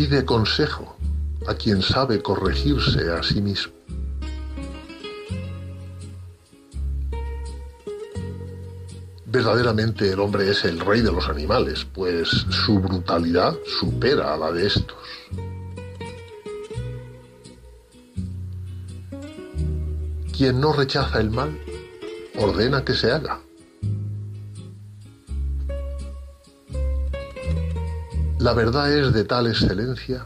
Pide consejo a quien sabe corregirse a sí mismo. Verdaderamente el hombre es el rey de los animales, pues su brutalidad supera a la de estos. Quien no rechaza el mal, ordena que se haga. La verdad es de tal excelencia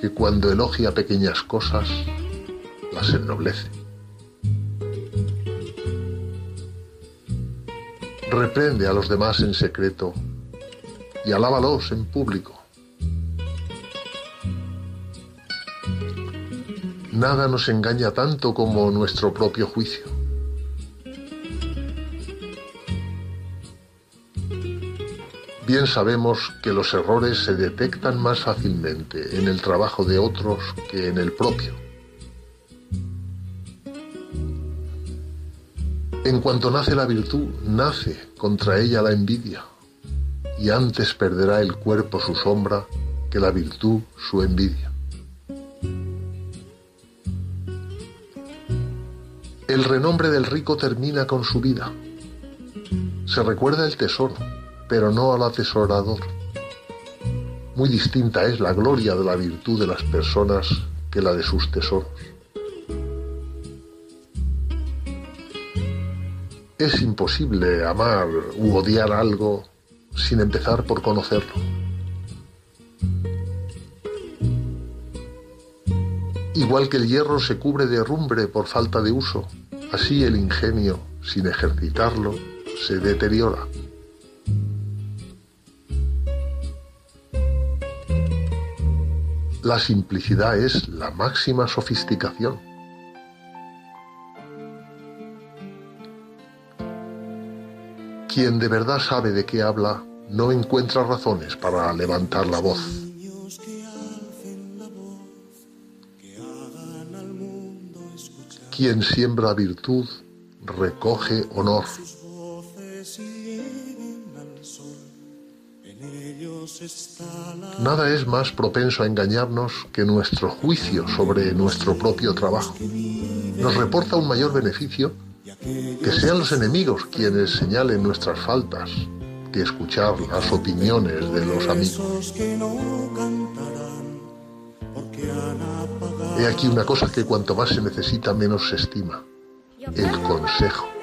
que cuando elogia pequeñas cosas, las ennoblece. Reprende a los demás en secreto y alábalos en público. Nada nos engaña tanto como nuestro propio juicio. Bien sabemos que los errores se detectan más fácilmente en el trabajo de otros que en el propio. En cuanto nace la virtud, nace contra ella la envidia, y antes perderá el cuerpo su sombra que la virtud su envidia. El renombre del rico termina con su vida. Se recuerda el tesoro, pero no al atesorador. Muy distinta es la gloria de la virtud de las personas que la de sus tesoros. Es imposible amar u odiar algo sin empezar por conocerlo. Igual que el hierro se cubre de herrumbre por falta de uso, así el ingenio, sin ejercitarlo, se deteriora. La simplicidad es la máxima sofisticación. Quien de verdad sabe de qué habla no encuentra razones para levantar la voz. Quien siembra virtud recoge honor. Nada es más propenso a engañarnos que nuestro juicio sobre nuestro propio trabajo. Nos reporta un mayor beneficio que sean los enemigos quienes señalen nuestras faltas, que escuchar las opiniones de los amigos. He aquí una cosa que cuanto más se necesita, menos se estima. El consejo.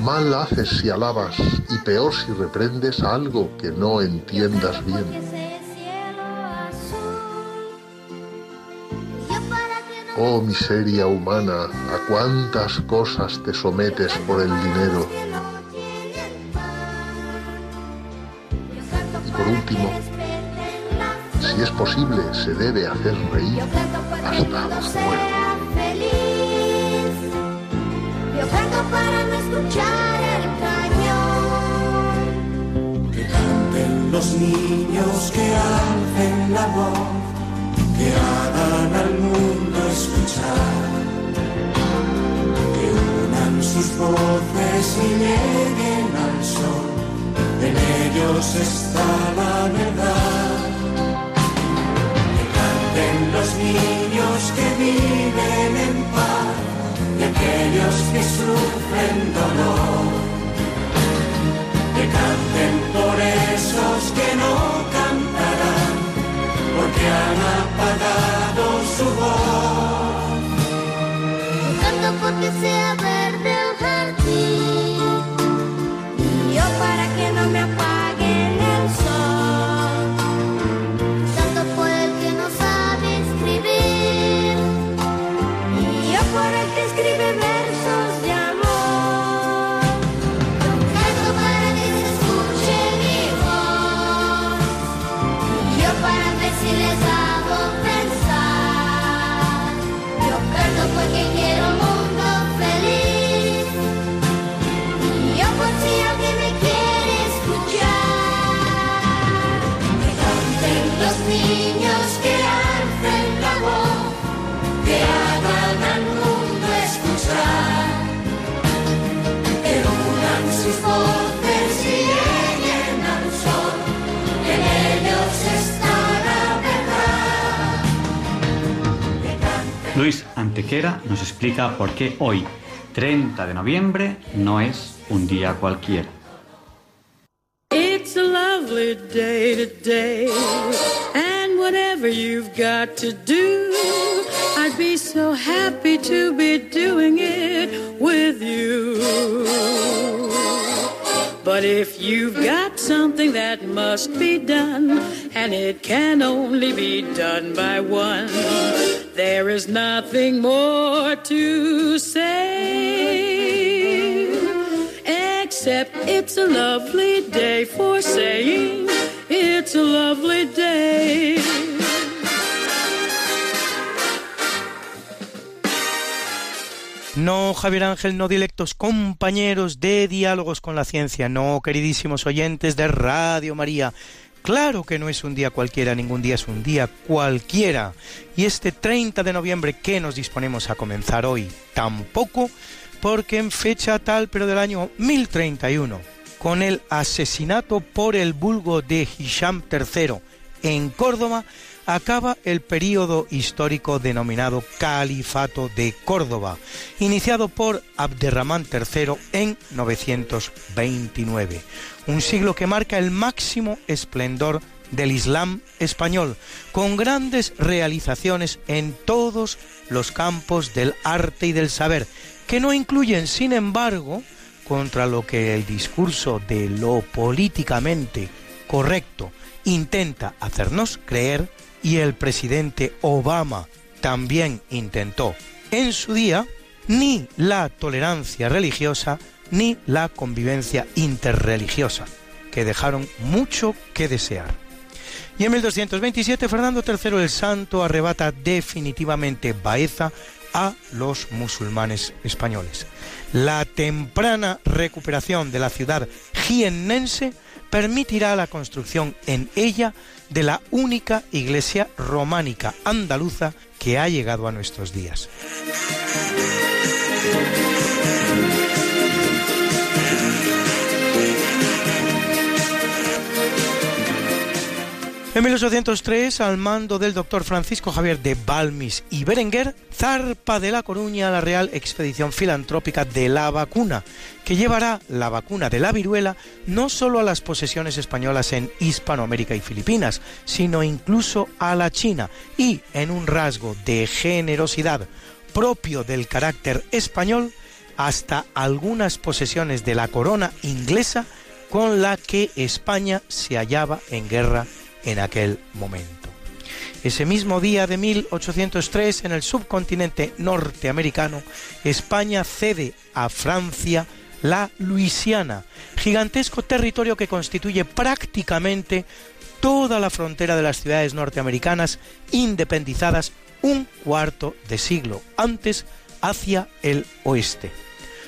Mal haces si alabas y peor si reprendes algo que no entiendas bien. Oh miseria humana, a cuántas cosas te sometes por el dinero. Y por último, si es posible, se debe hacer reír hasta los muertos. Para no escuchar el cañón. Que canten los niños que alcen la voz, que hagan al mundo escuchar. Que unan sus voces y lleguen al sol, en ellos está la verdad. Que canten los niños que viven en paz y aquellos que sufren dolor. Que canten por esos que no cantarán, porque han apagado su voz. Canto porque sea verde el jardín y yo para que no me Luis Antequera nos explica por qué hoy, 30 de noviembre, no es un día cualquiera. It's a lovely day today, and whatever you've got to do, I'd be so happy to be doing it with you. But if you've got something that must be done, and it can only be done by one, there is nothing more to say. Except it's a lovely day for saying it's a lovely day. No, Javier Ángel, no directos compañeros de diálogos con la ciencia, no, queridísimos oyentes de Radio María. Claro que no es un día cualquiera, ningún día es un día cualquiera. Y este 30 de noviembre que nos disponemos a comenzar hoy, tampoco, porque en fecha tal, pero del año 1031, con el asesinato por el vulgo de Hisham III en Córdoba, acaba el período histórico denominado Califato de Córdoba, iniciado por Abderramán III en 929, un siglo que marca el máximo esplendor del Islam español, con grandes realizaciones en todos los campos del arte y del saber, que no incluyen, sin embargo, contra lo que el discurso de lo políticamente correcto intenta hacernos creer y el presidente Obama también intentó en su día, ni la tolerancia religiosa ni la convivencia interreligiosa, que dejaron mucho que desear. Y en 1227 Fernando III el Santo arrebata definitivamente Baeza a los musulmanes españoles. La temprana recuperación de la ciudad jiennense permitirá la construcción en ella de la única iglesia románica andaluza que ha llegado a nuestros días. En 1803, al mando del doctor Francisco Javier de Balmis y Berenguer, zarpa de La Coruña la Real Expedición Filantrópica de la Vacuna, que llevará la vacuna de la viruela no solo a las posesiones españolas en Hispanoamérica y Filipinas, sino incluso a la China, y en un rasgo de generosidad propio del carácter español, hasta algunas posesiones de la corona inglesa con la que España se hallaba en guerra en aquel momento. Ese mismo día de 1803, en el subcontinente norteamericano, España cede a Francia la Luisiana, gigantesco territorio que constituye prácticamente toda la frontera de las ciudades norteamericanas independizadas un cuarto de siglo antes hacia el oeste.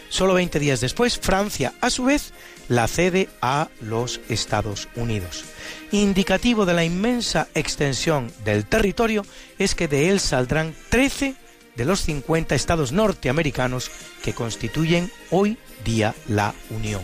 Solo 20 días después, Francia, a su vez, la cede a los Estados Unidos. Indicativo de la inmensa extensión del territorio es que de él saldrán 13 de los 50 estados norteamericanos que constituyen hoy día la Unión.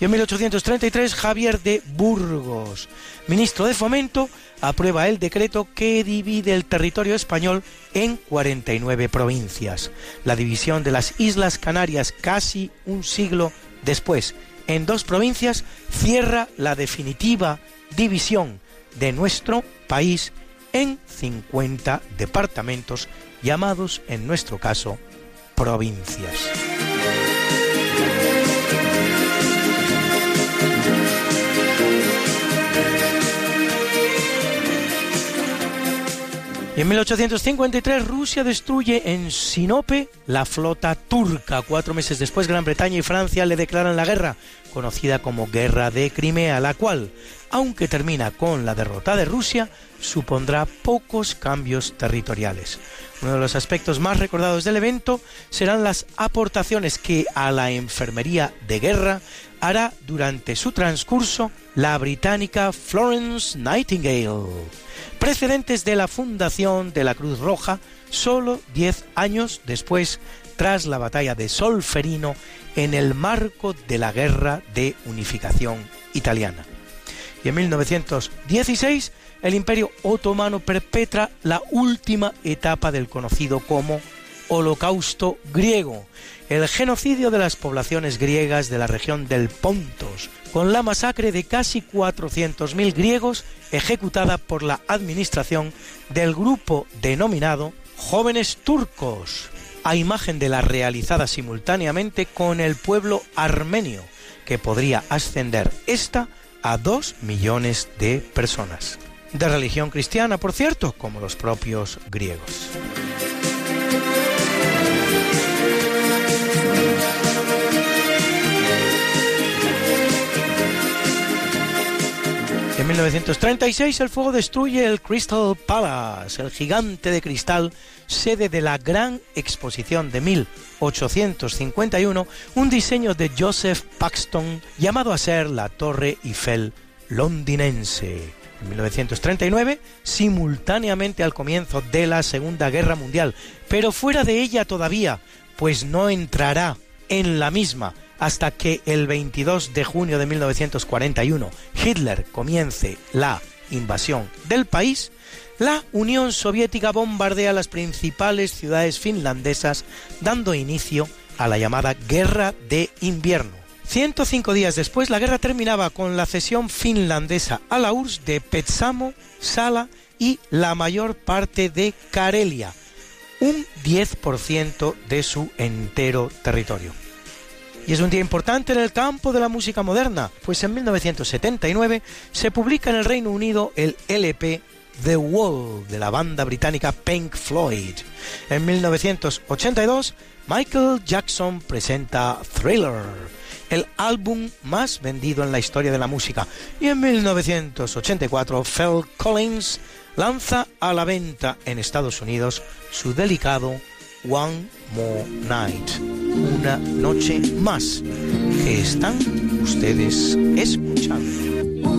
Y en 1833 Javier de Burgos, ministro de Fomento, aprueba el decreto que divide el territorio español en 49 provincias. La división de las Islas Canarias casi un siglo después en dos provincias cierra la definitiva división de nuestro país en 50 departamentos llamados en nuestro caso provincias. En 1853 Rusia destruye en Sinope la flota turca. Cuatro meses después Gran Bretaña y Francia le declaran la guerra, conocida como Guerra de Crimea, la cual, aunque termina con la derrota de Rusia, supondrá pocos cambios territoriales. Uno de los aspectos más recordados del evento serán las aportaciones que a la enfermería de guerra hará durante su transcurso la británica Florence Nightingale precedentes de la fundación de la Cruz Roja solo 10 años después, tras la batalla de Solferino en el marco de la Guerra de Unificación Italiana. Y en 1916, el Imperio Otomano perpetra la última etapa del conocido como Holocausto griego, el genocidio de las poblaciones griegas de la región del Pontos, con la masacre de casi 400.000 griegos ejecutada por la administración del grupo denominado Jóvenes Turcos, a imagen de la realizada simultáneamente con el pueblo armenio, que podría ascender esta a dos millones de personas. De religión cristiana, por cierto, como los propios griegos. En 1936 el fuego destruye el Crystal Palace, el gigante de cristal, sede de la gran exposición de 1851, un diseño de Joseph Paxton llamado a ser la Torre Eiffel londinense. En 1939, simultáneamente al comienzo de la Segunda Guerra Mundial, pero fuera de ella todavía, pues no entrará en la misma hasta que el 22 de junio de 1941 Hitler comience la invasión del país, la Unión Soviética bombardea las principales ciudades finlandesas, dando inicio a la llamada Guerra de Invierno. 105 días después, la guerra terminaba con la cesión finlandesa a la URSS de Petsamo, Sala y la mayor parte de Karelia, un 10% de su entero territorio. Y es un día importante en el campo de la música moderna, pues en 1979 se publica en el Reino Unido el LP The Wall de la banda británica Pink Floyd. En 1982, Michael Jackson presenta Thriller, el álbum más vendido en la historia de la música. Y en 1984, Phil Collins lanza a la venta en Estados Unidos su delicado One More Night, una noche más que están ustedes escuchando.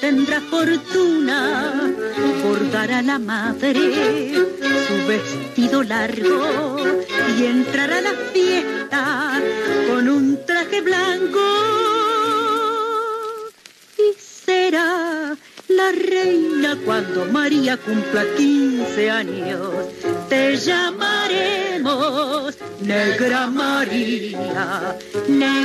Tendrá fortuna. Bordará la madre su vestido largo y entrará a la fiesta con un traje blanco y será la reina cuando María cumpla 15 años. Te llamaremos Negra María, Negra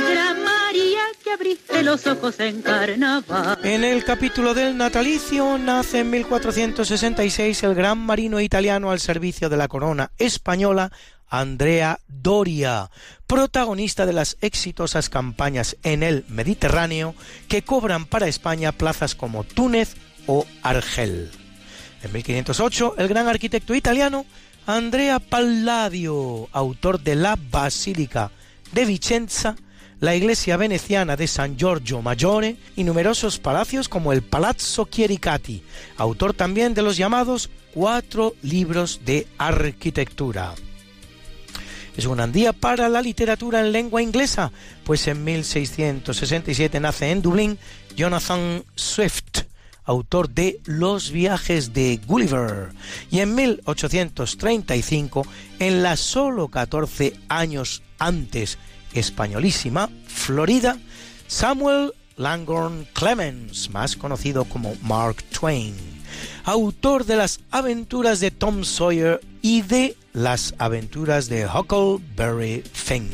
En el capítulo del natalicio nace en 1466 el gran marino italiano al servicio de la corona española, Andrea Doria, protagonista de las exitosas campañas en el Mediterráneo que cobran para España plazas como Túnez o Argel. En 1508, el gran arquitecto italiano Andrea Palladio, autor de la Basílica de Vicenza, la iglesia veneciana de San Giorgio Maggiore y numerosos palacios como el Palazzo Chiericati, autor también de los llamados cuatro libros de arquitectura. Es un gran día para la literatura en lengua inglesa, pues en 1667 nace en Dublín Jonathan Swift, autor de Los viajes de Gulliver, y en 1835, en la solo 14 años antes españolísima Florida, Samuel Langhorne Clemens, más conocido como Mark Twain, autor de las aventuras de Tom Sawyer y de las aventuras de Huckleberry Finn.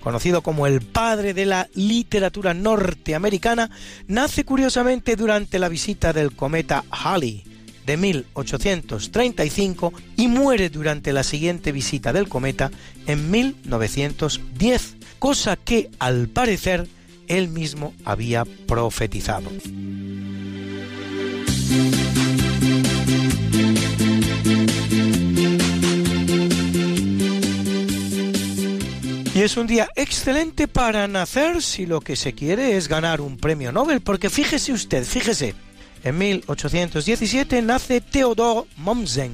Conocido como el padre de la literatura norteamericana, nace curiosamente durante la visita del cometa Halley de 1835 y muere durante la siguiente visita del cometa en 1910, cosa que al parecer él mismo había profetizado. Y es un día excelente para nacer si lo que se quiere es ganar un premio Nobel, porque fíjese usted, fíjese, en 1817 nace Theodor Mommsen,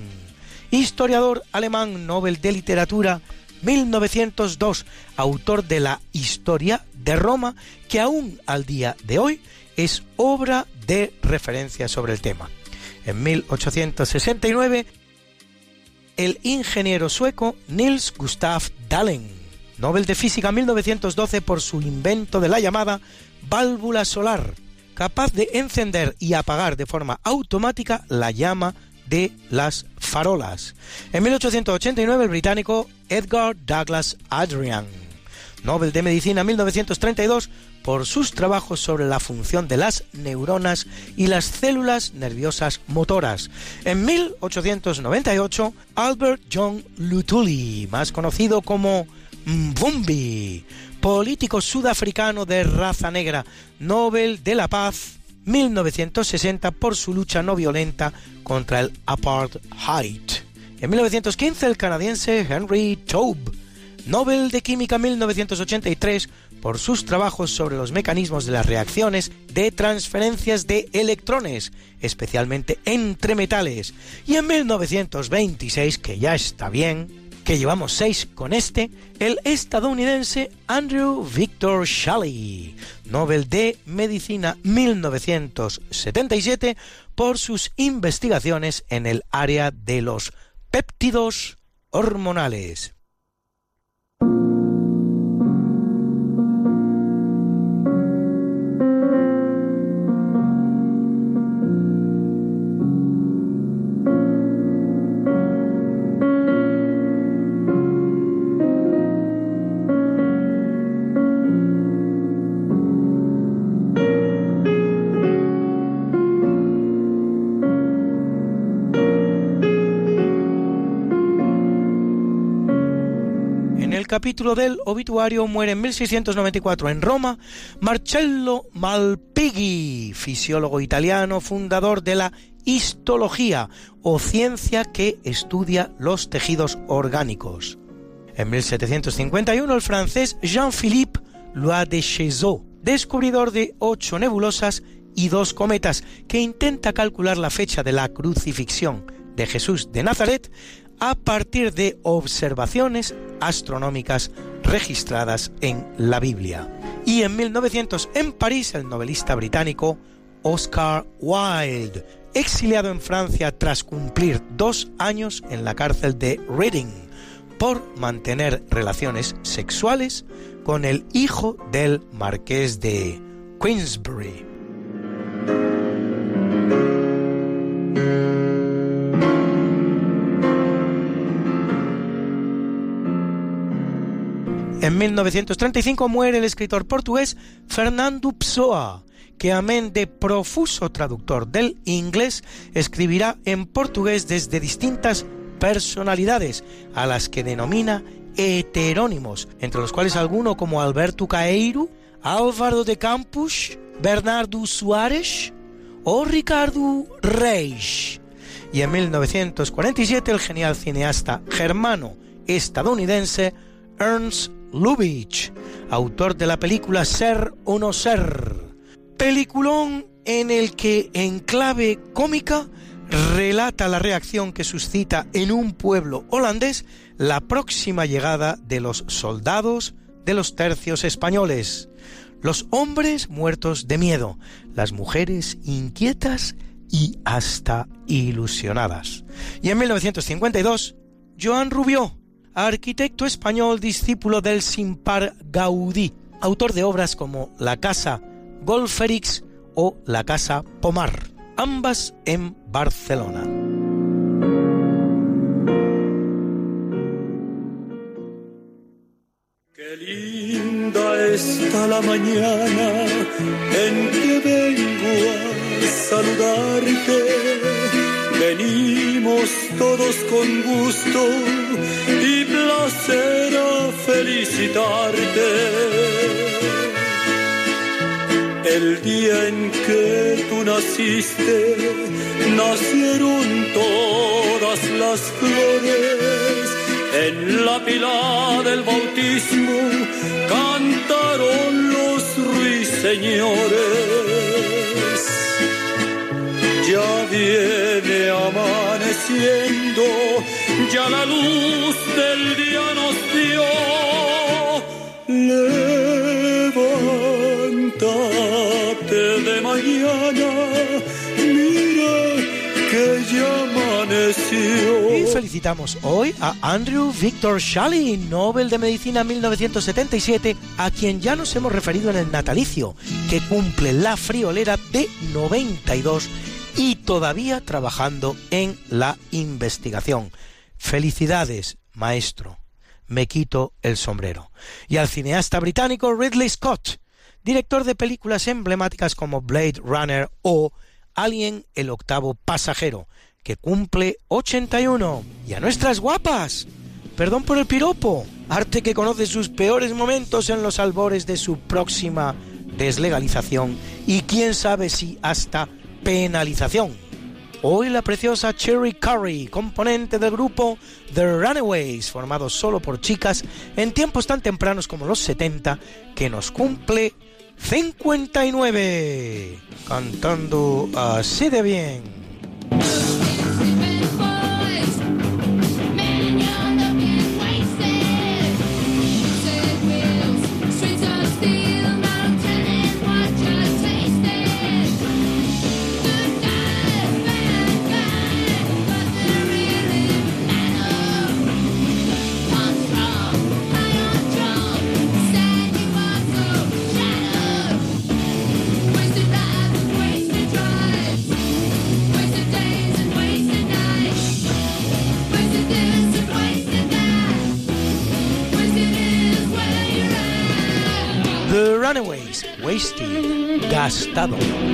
historiador alemán Nobel de Literatura 1902, autor de la Historia de Roma, que aún al día de hoy es obra de referencia sobre el tema. En 1869, el ingeniero sueco Niels Gustav Dahlen, Nobel de Física 1912 por su invento de la llamada válvula solar, capaz de encender y apagar de forma automática la llama de las farolas. En 1889 el británico Edgar Douglas Adrian, Nobel de Medicina 1932 por sus trabajos sobre la función de las neuronas y las células nerviosas motoras. En 1898 Albert John Luthuli, más conocido como Mbumbi, político sudafricano de raza negra, Nobel de la Paz 1960 por su lucha no violenta contra el apartheid. En 1915 el canadiense Henry Taube, Nobel de Química 1983 por sus trabajos sobre los mecanismos de las reacciones de transferencias de electrones, especialmente entre metales. Y en 1926, que ya está bien, que llevamos seis con este, el estadounidense Andrew Victor Shalley, Nobel de Medicina 1977, por sus investigaciones en el área de los péptidos hormonales. Capítulo del obituario muere en 1694 en Roma Marcello Malpighi, fisiólogo italiano, fundador de la histología o ciencia que estudia los tejidos orgánicos. En 1751 el francés Jean-Philippe Lois de descubridor de ocho nebulosas y dos cometas, que intenta calcular la fecha de la crucifixión de Jesús de Nazaret a partir de observaciones astronómicas registradas en la Biblia. Y en 1900 en París el novelista británico Oscar Wilde, exiliado en Francia tras cumplir dos años en la cárcel de Reading por mantener relaciones sexuales con el hijo del marqués de Queensbury. En 1935 muere el escritor portugués Fernando Pessoa, que amén de profuso traductor del inglés, escribirá en portugués desde distintas personalidades, a las que denomina heterónimos, entre los cuales alguno como Alberto Caeiro, Álvaro de Campos, Bernardo Soares o Ricardo Reis. Y en 1947 el genial cineasta germano estadounidense Ernst Lubitsch, autor de la película Ser o no ser. Peliculón en el que en clave cómica relata la reacción que suscita en un pueblo holandés la próxima llegada de los soldados de los tercios españoles. Los hombres muertos de miedo, las mujeres inquietas y hasta ilusionadas. Y en 1952, Joan Rubió, arquitecto español discípulo del Simpar Gaudí, autor de obras como La Casa Golferix o La Casa Pomar, ambas en Barcelona. Qué linda está la mañana en que vengo a saludarte. Venimos todos con gusto y placer a felicitarte. El día en que tú naciste, nacieron todas las flores. En la pila del bautismo cantaron los ruiseñores. Ya viene amaneciendo, ya la luz del día nos dio. Levántate de mañana, mira que ya amaneció. Y felicitamos hoy a Andrew Victor Shalley, Nobel de Medicina 1977, a quien ya nos hemos referido en el natalicio, que cumple la friolera de 92 y todavía trabajando en la investigación. Felicidades, maestro. Me quito el sombrero. Y al cineasta británico Ridley Scott, director de películas emblemáticas como Blade Runner o Alien el octavo pasajero, que cumple 81. Y a nuestras guapas. Perdón por el piropo. Arte que conoce sus peores momentos en los albores de su próxima deslegalización y quién sabe si hasta penalización. Hoy la preciosa Cherry Curry, componente del grupo The Runaways, formado solo por chicas en tiempos tan tempranos como los 70, que nos cumple 59, cantando así de bien. Wasted, gastado.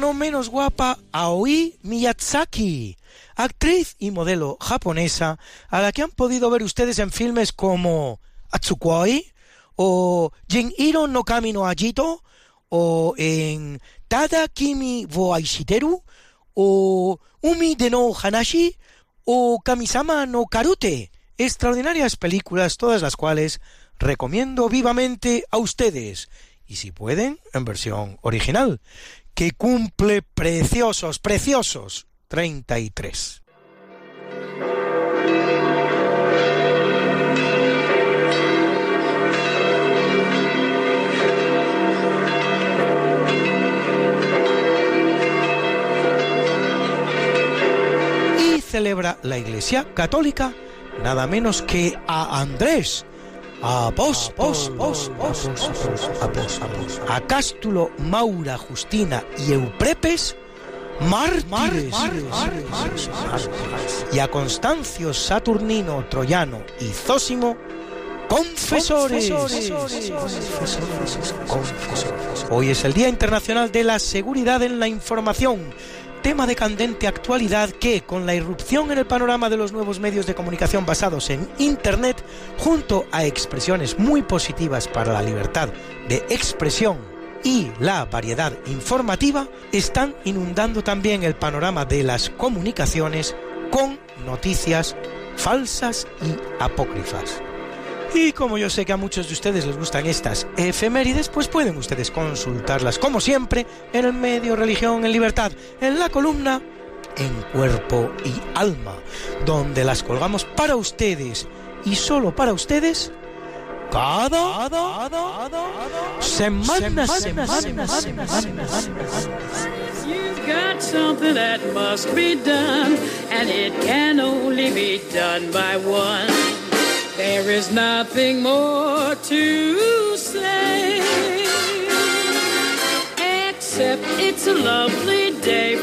No menos guapa Aoi Miyazaki, actriz y modelo japonesa a la que han podido ver ustedes en filmes como Atsukoi o Jiniro no Kami no Ajito o en Tada Kimi wo Aishiteru o Umi de no Hanashi o Kamisama no Karute. Extraordinarias películas, todas las cuales recomiendo vivamente a ustedes. Y si pueden, en versión original, que cumple preciosos, preciosos 33. Y celebra la Iglesia Católica nada menos que a Andrés, A Cástulo, Maura, Justina y Euprepes, mártires, y a Constancio, Saturnino, Troyano y Zósimo, confesores. Hoy es el Día Internacional de la Seguridad en la Información, tema de candente actualidad que, con la irrupción en el panorama de los nuevos medios de comunicación basados en Internet, junto a expresiones muy positivas para la libertad de expresión y la variedad informativa, están inundando también el panorama de las comunicaciones con noticias falsas y apócrifas. Y como yo sé que a muchos de ustedes les gustan estas efemérides, pues pueden ustedes consultarlas como siempre en el medio Religión en Libertad, en la columna En Cuerpo y Alma, donde las colgamos para ustedes y solo para ustedes cada semana, semana, semana, You've got something that must be done, and it can only be done by one. There is nothing more to say, except it's a lovely day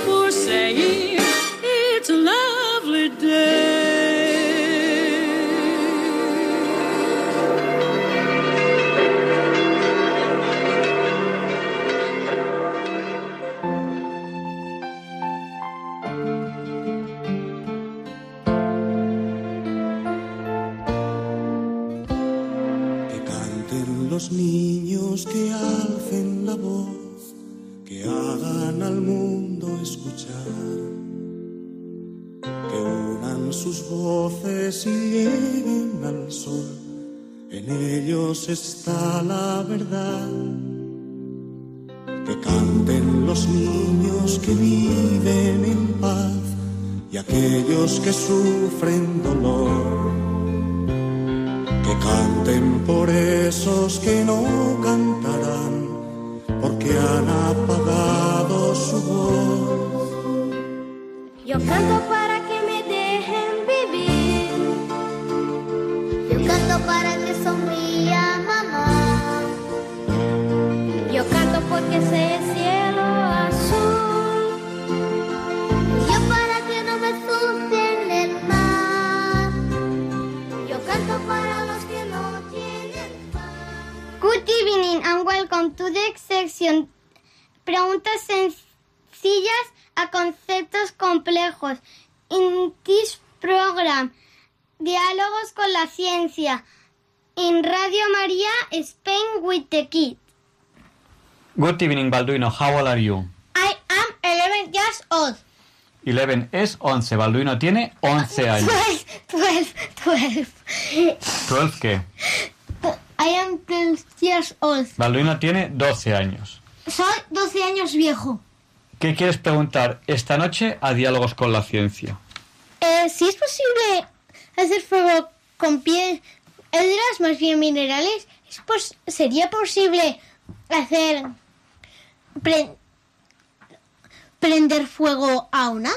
ellos Balduino. How old are you? I am 11 years old. 11 es 11. Balduino tiene 11 años. 12, 12, 12. ¿12 qué? I am 12 years old. Balduino tiene 12 años. Soy 12 años viejo. ¿Qué quieres preguntar esta noche a Diálogos con la Ciencia? Eh, si es posible hacer fuego con piedras, más bien minerales, ¿es pos- ¿sería posible hacer pre- prender fuego a una?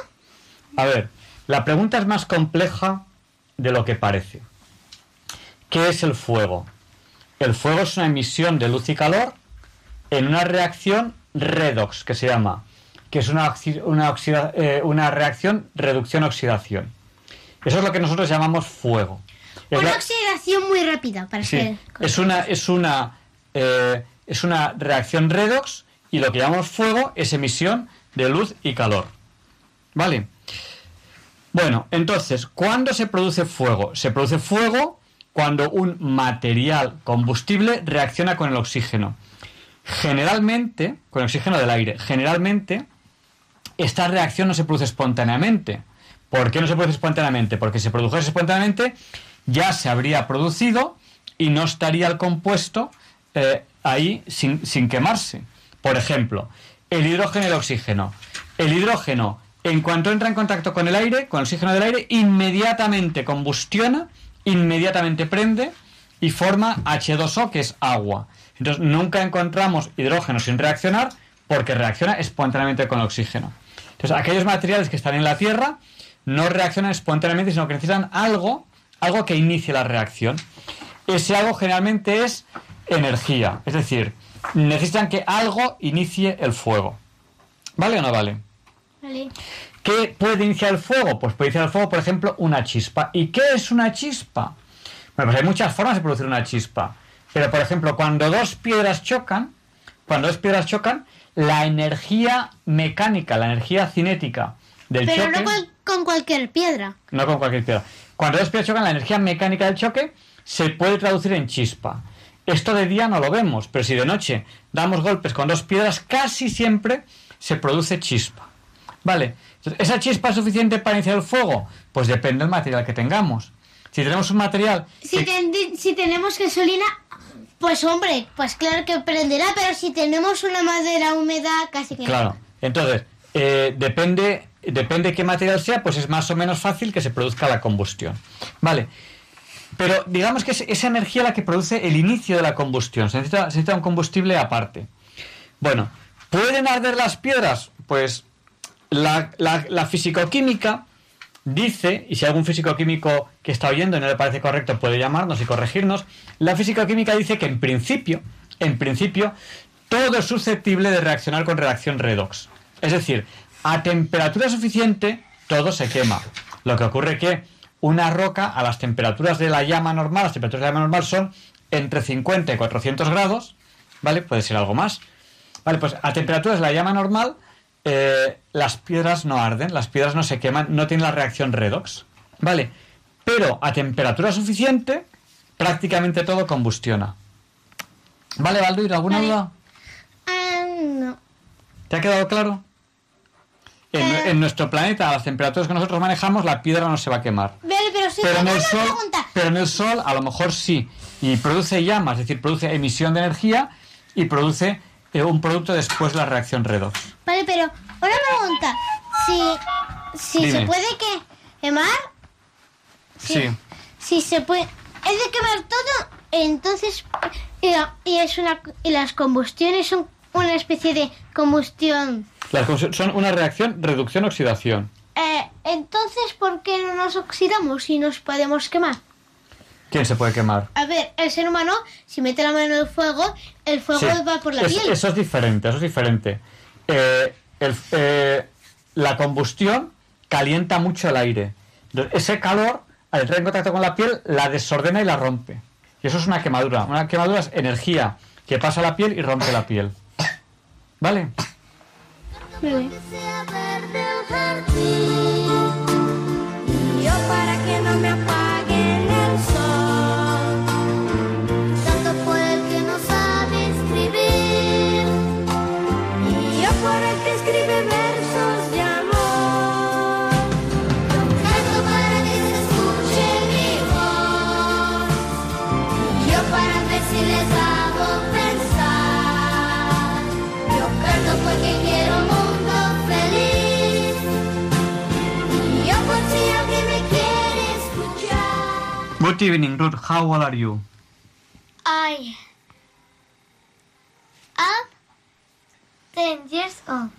A ver, la pregunta es más compleja de lo que parece. ¿Qué es el fuego? El fuego es una emisión de luz y calor en una reacción redox, que se llama, que es una, una, oxida- eh, una reacción reducción-oxidación. Eso es lo que nosotros llamamos fuego. Es Una la- oxidación muy rápida, para Sí, ser. es una, es una, eh, es una reacción redox y lo que llamamos fuego es emisión de luz y calor. ¿Vale? Bueno, entonces, ¿cuándo se produce fuego? Se produce fuego cuando un material combustible reacciona con el oxígeno. Generalmente, con el oxígeno del aire, generalmente esta reacción no se produce espontáneamente. ¿Por qué no se produce espontáneamente? Porque si se produjese espontáneamente ya se habría producido y no estaría el compuesto eh, ahí sin, sin quemarse. Por ejemplo, el hidrógeno y el oxígeno. El hidrógeno, en cuanto entra en contacto con el aire, con el oxígeno del aire, inmediatamente combustiona, inmediatamente prende y forma H2O, que es agua. Entonces, nunca encontramos hidrógeno sin reaccionar porque reacciona espontáneamente con el oxígeno. Entonces, aquellos materiales que están en la Tierra no reaccionan espontáneamente, sino que necesitan algo, algo que inicie la reacción. Ese algo generalmente es energía, es decir, necesitan que algo inicie el fuego. ¿Vale o no vale? Vale. ¿Qué puede iniciar el fuego? Pues puede iniciar el fuego, por ejemplo, una chispa. ¿Y qué es una chispa? Bueno, pues hay muchas formas de producir una chispa. Pero, por ejemplo, cuando dos piedras chocan, cuando dos piedras chocan, la energía mecánica, la energía cinética del Pero choque... no cual- con cualquier piedra. No con cualquier piedra. Cuando dos piedras chocan, la energía mecánica del choque se puede traducir en chispa. Esto de día no lo vemos, pero si de noche damos golpes con dos piedras, casi siempre se produce chispa. ¿Vale? ¿Esa chispa es suficiente para iniciar el fuego? Pues depende del material que tengamos. Si tenemos un material Si, ten- si tenemos gasolina, pues hombre, pues claro que prenderá, pero si tenemos una madera húmeda, casi que no. Claro. Entonces, eh, depende, depende qué material sea, pues es más o menos fácil que se produzca la combustión. Vale. Pero digamos que es esa energía la que produce el inicio de la combustión. Se necesita, un combustible aparte. Bueno, ¿pueden arder las piedras? Pues la, la, la fisicoquímica dice, y si algún físico-químico que está oyendo y no le parece correcto puede llamarnos y corregirnos, la físico-química dice que en principio, en principio, todo es susceptible de reaccionar con reacción redox. Es decir, a temperatura suficiente todo se quema. Lo que ocurre que una roca a las temperaturas de la llama normal, las temperaturas de la llama normal son entre 50 y 400 grados, ¿vale? Puede ser algo más. Vale, pues a temperaturas de la llama normal eh, las piedras no arden, las piedras no se queman, no tienen la reacción redox. ¿Vale? Pero a temperatura suficiente, prácticamente todo combustiona. ¿Vale, Balduino? ¿Alguna duda? Ah, no. ¿Te ha quedado claro? En, Eh. en nuestro planeta, a las temperaturas que nosotros manejamos, la piedra no se va a quemar. Pero sí, Pero en el sol, pregunta. pero en el sol a lo mejor sí. Y produce llamas, es decir, produce emisión de energía y produce eh, un producto después de la reacción redox. Vale, pero una pregunta. Si, si Dime. se puede que quemar, Sí. si se puede... Es de quemar todo, entonces... Y, y es una, y las combustiones son una especie de combustión. Las son una reacción reducción-oxidación. Eh, entonces, ¿por qué no nos oxidamos y nos podemos quemar? ¿Quién se puede quemar? A ver, el ser humano, si mete la mano en el fuego, el fuego Sí. va por la Es- piel. Eso es diferente, eso es diferente. Eh, el- eh, la combustión calienta mucho el aire. Ese calor, al entrar en contacto con la piel, la desordena y la rompe. Y eso es una quemadura. Una quemadura es energía que pasa a la piel y rompe la piel. ¿Vale? Y Good evening, Ruth. How old are you? I am 10 years old.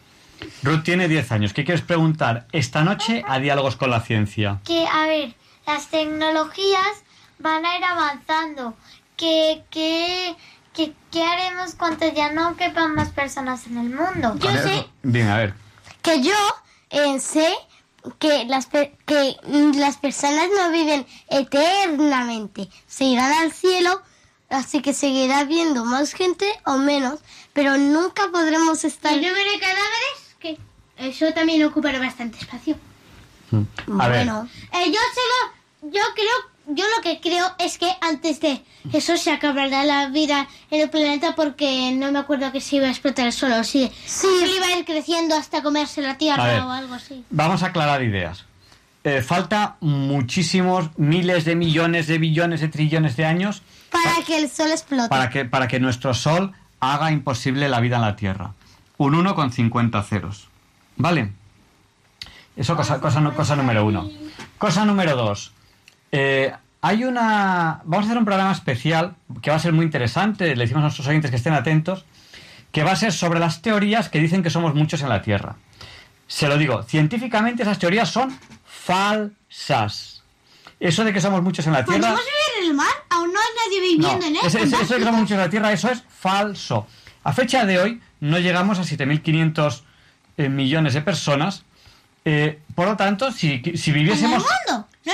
Ruth tiene 10 años. ¿Qué quieres preguntar esta noche a Diálogos con la Ciencia? Que, a ver, las tecnologías van a ir avanzando. ¿Qué, qué, qué, qué haremos cuando ya no quepan más personas en el mundo? Yo sé Bien, a ver. que yo eh, sé que las, que mm, las personas no viven eternamente. Se irán al cielo así que seguirá viendo más gente o menos, pero nunca podremos estar... ¿El número de cadáveres? Que eso también ocupará bastante espacio. A ver, Bueno, eh, yo solo, yo creo, yo lo que creo es que antes de eso se acabará la vida en el planeta porque no me acuerdo que se iba a explotar el suelo, sí, sí, iba a ir creciendo hasta comerse la tierra ver. o algo así. vamos a aclarar ideas. Eh, falta muchísimos miles de millones de billones de trillones de años Para que el sol explote. para que, para que nuestro Sol haga imposible la vida en la Tierra. Un 1 con 50 ceros. ¿Vale? Eso cosa, cosa, cosa número uno. Cosa número dos. Eh, hay una... Vamos a hacer un programa especial que va a ser muy interesante. Le decimos a nuestros oyentes que estén atentos. Que va a ser sobre las teorías que dicen que somos muchos en la Tierra. Se lo digo, científicamente esas teorías son falsas. Eso de que somos muchos en la Tierra... ¿Podemos vivir en el mar? Aún no hay nadie viviendo en No, él. ese- ese- eso de que somos muchos en la Tierra, eso es falso. A fecha de hoy no llegamos a 7.500 eh, millones de personas. Eh, por lo tanto, si, si ¿En el viviésemos... mundo? ¿No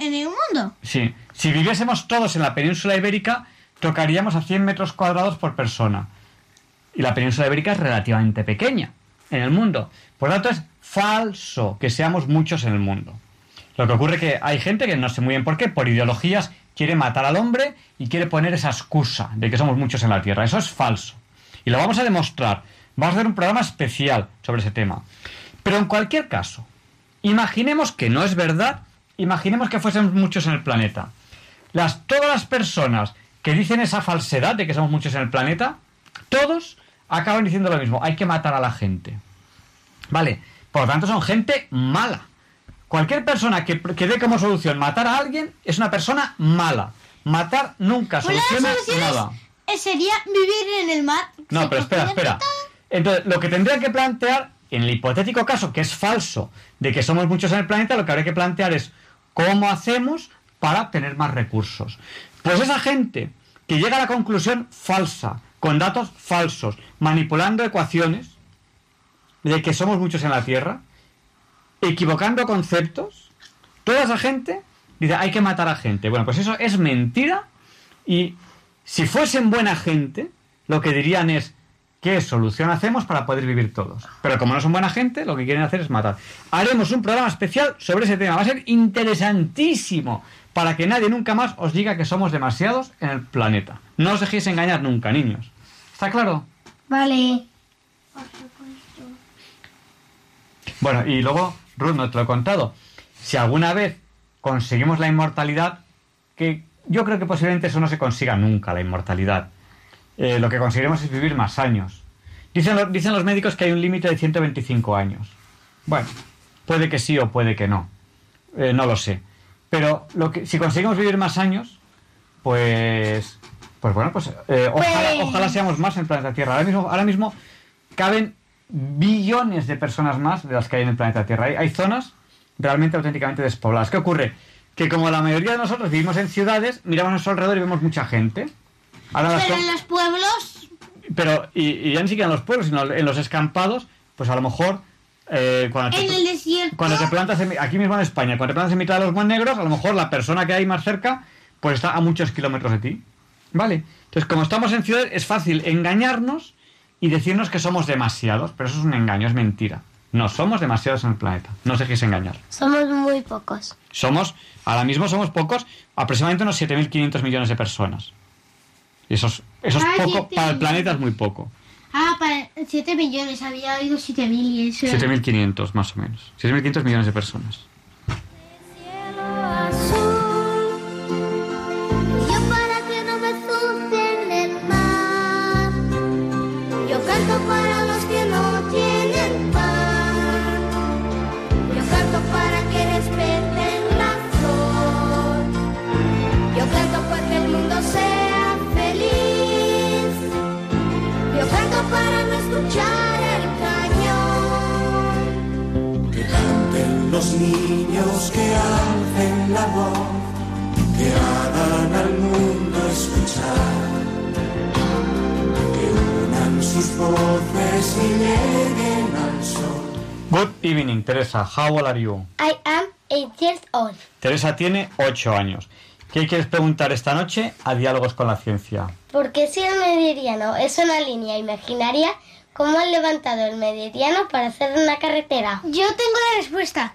en el mundo? Sí, si viviésemos todos en la península ibérica, tocaríamos a 100 metros cuadrados por persona. Y la península ibérica es relativamente pequeña en el mundo. Por lo tanto, es falso que seamos muchos en el mundo. Lo que ocurre que hay gente que no sé muy bien por qué, por ideologías, quiere matar al hombre y quiere poner esa excusa de que somos muchos en la Tierra. Eso es falso. Y lo vamos a demostrar. Vamos a hacer un programa especial sobre ese tema. Pero en cualquier caso, imaginemos que no es verdad, imaginemos que fuésemos muchos en el planeta. Las, todas las personas que dicen esa falsedad de que somos muchos en el planeta, todos acaban diciendo lo mismo, hay que matar a la gente. Vale, por lo tanto son gente mala. Cualquier persona que, que dé como solución matar a alguien es una persona mala. Matar nunca soluciona nada. eh, sería vivir en el mar. No, pero espera, espera. Entonces, lo que tendría que plantear, en el hipotético caso, que es falso, de que somos muchos en el planeta, lo que habría que plantear es cómo hacemos para tener más recursos. Pues esa gente que llega a la conclusión falsa, con datos falsos, manipulando ecuaciones de que somos muchos en la Tierra, equivocando conceptos, toda esa gente dice hay que matar a gente. Bueno, pues eso es mentira y si fuesen buena gente, lo que dirían es ¿qué solución hacemos para poder vivir todos? Pero como no son buena gente, lo que quieren hacer es matar. Haremos un programa especial sobre ese tema. Va a ser interesantísimo para que nadie nunca más os diga que somos demasiados en el planeta. No os dejéis engañar nunca, niños. ¿Está claro? Vale. Bueno, y luego, Ruth, no te lo he contado. Si alguna vez conseguimos la inmortalidad, que yo creo que posiblemente eso no se consiga nunca, la inmortalidad. Eh, lo que conseguiremos es vivir más años. Dicen, lo- dicen los médicos que hay un límite de 125 años. Bueno, puede que sí o puede que no. Eh, no lo sé. Pero lo que, si conseguimos vivir más años, pues, pues bueno, pues eh, ojalá, Pues- ojalá seamos más en el planeta Tierra. Ahora mismo, ahora mismo caben billones de personas más de las que hay en el planeta Tierra. Hay, hay zonas realmente auténticamente despobladas. ¿Qué ocurre? Que como la mayoría de nosotros vivimos en ciudades, miramos a nuestro alrededor y vemos mucha gente. Ahora Pero en los pueblos, pero, y, y ya ni siquiera en los pueblos, sino en los escampados, pues a lo mejor eh, cuando, te, en el desierto. cuando te plantas en- aquí mismo en España, cuando te plantas en mitad de los Montenegros, a lo mejor la persona que hay más cerca, pues está a muchos kilómetros de ti. ¿Vale? Entonces, como estamos en ciudades, es fácil engañarnos y decirnos que somos demasiados, pero eso es un engaño, es mentira. No somos demasiados en el planeta. No os dejéis engañar. Somos muy pocos. Somos, ahora mismo somos pocos, aproximadamente unos 7.500 millones de personas. Y eso es, eso es Ah, poco, para el planeta es muy poco. Ah, para 7 millones, había oído 7 mil y eso. 7.500 más o menos. 7.500 millones de personas. Los niños, que alcen la voz, que hagan al mundo escuchar. Que unan sus voces y lleguen al sol. Good evening, Teresa. How old are you? I am eight years old. Teresa tiene 8 años. ¿Qué quieres preguntar esta noche a Diálogos con la Ciencia? Porque si el meridiano es una línea imaginaria, ¿cómo han levantado el meridiano para hacer una carretera? Yo tengo la respuesta.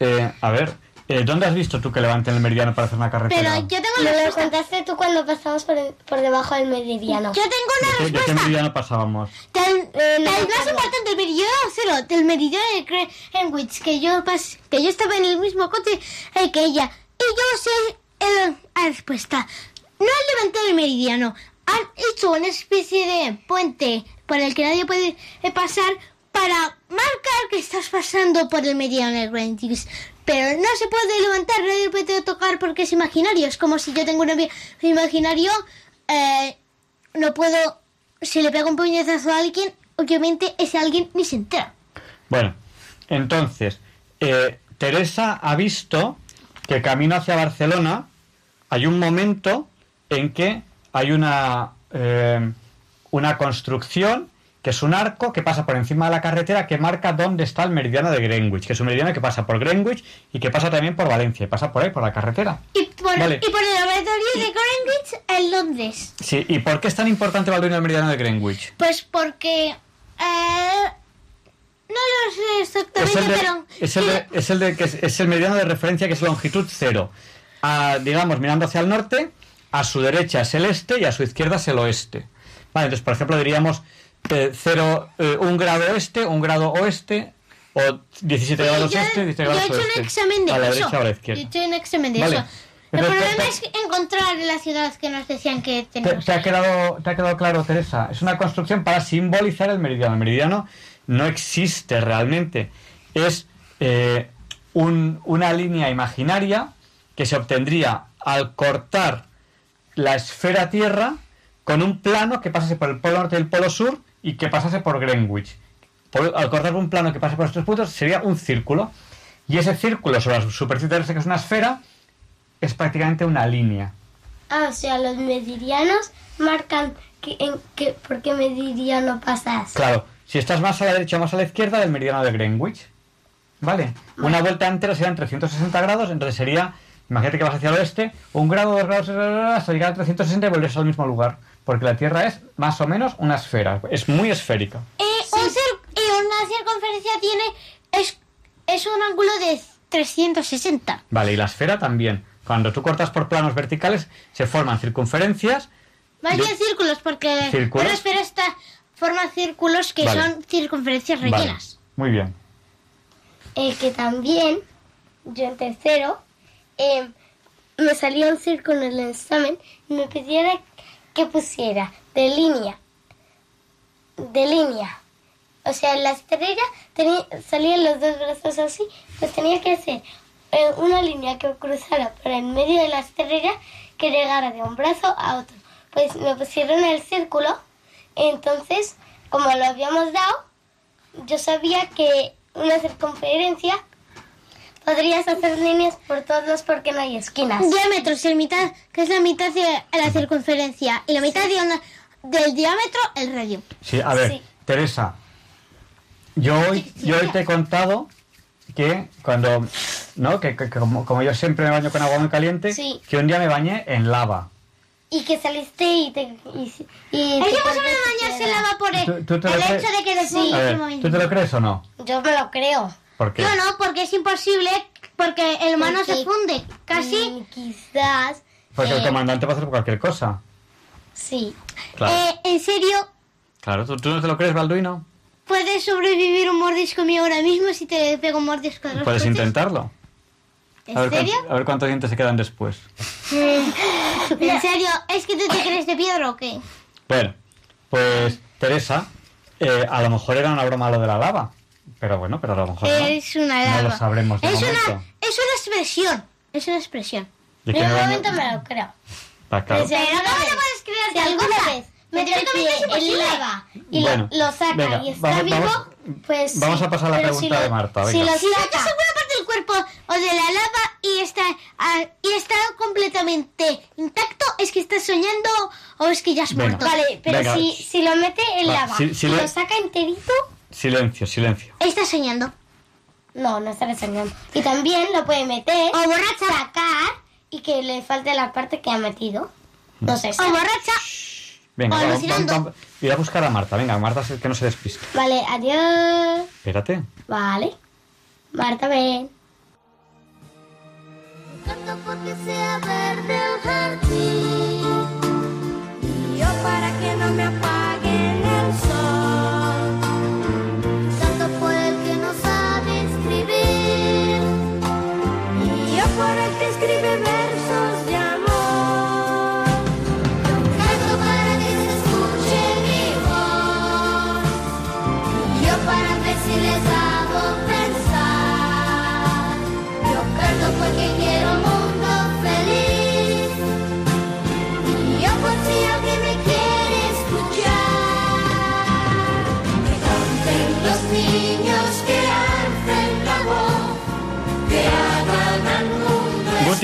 Eh, a ver, eh, ¿dónde has visto tú que levanten el meridiano para hacer una carretera? Pero yo tengo la respuesta. lo contaste tú cuando pasamos por, el- por debajo del meridiano. Yo tengo ¿De una qué, de qué respuesta. meridiano pasábamos? Del, Eh, no del me más acuerdo. importante, del meridiano cero, del meridiano de Greenwich, que yo pas- que yo estaba en el mismo coche eh, que ella. Y yo sé el- la respuesta. No han levantado el meridiano, han hecho una especie de puente por el que nadie puede eh, pasar para marcar que estás pasando por el meridiano de Greenwich. Pero no se puede levantar, nadie puede tocar porque es imaginario. Es como si yo tengo un imaginario, eh, no puedo si le pego un puñetazo a alguien, obviamente ese alguien ni se entera. Bueno, entonces, eh, Teresa ha visto que camino hacia Barcelona hay un momento en que hay una, eh, una construcción que es un arco que pasa por encima de la carretera que marca dónde está el meridiano de Greenwich, que es un meridiano que pasa por Greenwich y que pasa también por Valencia, y pasa por ahí, por la carretera. Y por, Vale. y por el laboratorio de Greenwich en Londres. Sí, ¿y por qué es tan importante Balduino el meridiano de Greenwich? Pues porque... eh, no lo sé exactamente, de, pero... es, el de- es el de- que es, es el meridiano de referencia que es longitud cero. A, digamos, mirando hacia el norte, a su derecha es el este y a su izquierda es el oeste. Vale, entonces, por ejemplo, diríamos eh, cero, eh, un grado este, un grado oeste, o 17 Sí, grados yo, este, 17 yo he grados hecho oeste. un examen de a la eso. derecha o a la Yo he izquierda. hecho un examen de Vale. eso. El problema te- es encontrar la ciudad que nos decían que ¿Te, tenemos. te ha quedado, ¿Te ha quedado claro, Teresa? Es una construcción para simbolizar el meridiano. El meridiano no existe realmente. Es eh, un- una línea imaginaria que se obtendría al cortar la esfera Tierra con un plano que pasase por el polo norte y el polo sur y que pasase por Greenwich. Por- al cortar un plano que pase por estos puntos sería un círculo. Y ese círculo sobre la superficie terrestre, que es una esfera, es prácticamente una línea. Ah, o sea, los meridianos marcan que, en qué, por qué meridiano pasas. Claro, si estás más a la derecha o más a la izquierda del meridiano de Greenwich. ¿Vale? Una vuelta entera serían 360 grados, entonces sería, imagínate que vas hacia el oeste, un grado, dos grados, hasta llegar a 360 y volver al mismo lugar. Porque la Tierra es más o menos una esfera, es muy esférica. Eh, un y una circunferencia tiene... Es, es un ángulo de 360. Vale, y la esfera también. Cuando tú cortas por planos verticales, se forman circunferencias. Más bien círculos, porque ¿Círculos? una esfera está, forma círculos que Vale. son circunferencias Vale, rellenas. muy bien. Eh, que también, yo en tercero, eh, me salía un círculo en el examen y me pidiera que pusiera de línea, de línea. O sea, la estrella tenía, salían los dos brazos así, pues tenía que hacer una línea que cruzara por el medio de la estrella que llegara de un brazo a otro. Pues me pusieron el círculo, entonces, como lo habíamos dado, yo sabía que una circunferencia podrías hacer líneas por todos porque no hay esquinas. Diámetros, el mitad, que es la mitad de la circunferencia y la mitad de una- del diámetro, el radio. Sí, a ver, Teresa, yo hoy, yo hoy te he contado que cuando, ¿no? Que, que- que como, como yo siempre me baño con agua muy caliente, Sí. que un día me bañé en lava. Y que saliste y te... Y, y Es que más o cortaste menos bañarse piedra. lava por el, ¿Tú- el hecho de que Sí. Ver, ¿tú te lo crees o no? Yo me lo creo. ¿Por qué? Yo no, porque es imposible, porque el humano Porque- se funde. Casi. quizás. Porque el eh, comandante puede hacer cualquier cosa. Sí. Claro, Eh, en serio, claro. ¿Tú, tú no te lo crees, Balduino? puedes sobrevivir un mordisco mío ahora mismo si te pego un mordisco de los Puedes coches? intentarlo. ¿En A ver, serio? cuántos, a ver cuántos dientes se quedan después. ¿En serio? ¿Es que tú te crees de piedra o qué? Bueno, pues Teresa, eh, a lo mejor era una broma lo de la lava. Pero bueno, pero a lo mejor no. Es una No lava. lo sabremos de es momento. una, es una expresión. Es una expresión. ¿De qué Yo me de momento me lo creo. Ah, claro. Si alguna ¿cómo vez- te puedes creer si alguna cosa? vez es pie en lava y Bueno, lo, lo saca venga, y está vamos- vivo, vamos- pues vamos a pasar a la Pero pregunta si de lo- Marta, Si venga. lo Si metes saca, alguna parte del cuerpo o de la lava y está, ah, y está completamente intacto, ¿es que estás soñando o es que ya has Venga. muerto? Vale, pero Venga. si, si lo mete en Va, lava si- si y le- lo saca enterito, Silencio, silencio. Estás soñando. no, no estaré soñando. Y también lo puede meter, O borracha. sacar y que le falte la parte que ha metido. No sé. O borracha. Venga, O vamos. Ir a buscar a Marta. Venga, Marta, que no se despiste. Vale, adiós. Espérate. Vale. Marta, ven. Canto porque sea verde el jardín y yo para que no me apaguen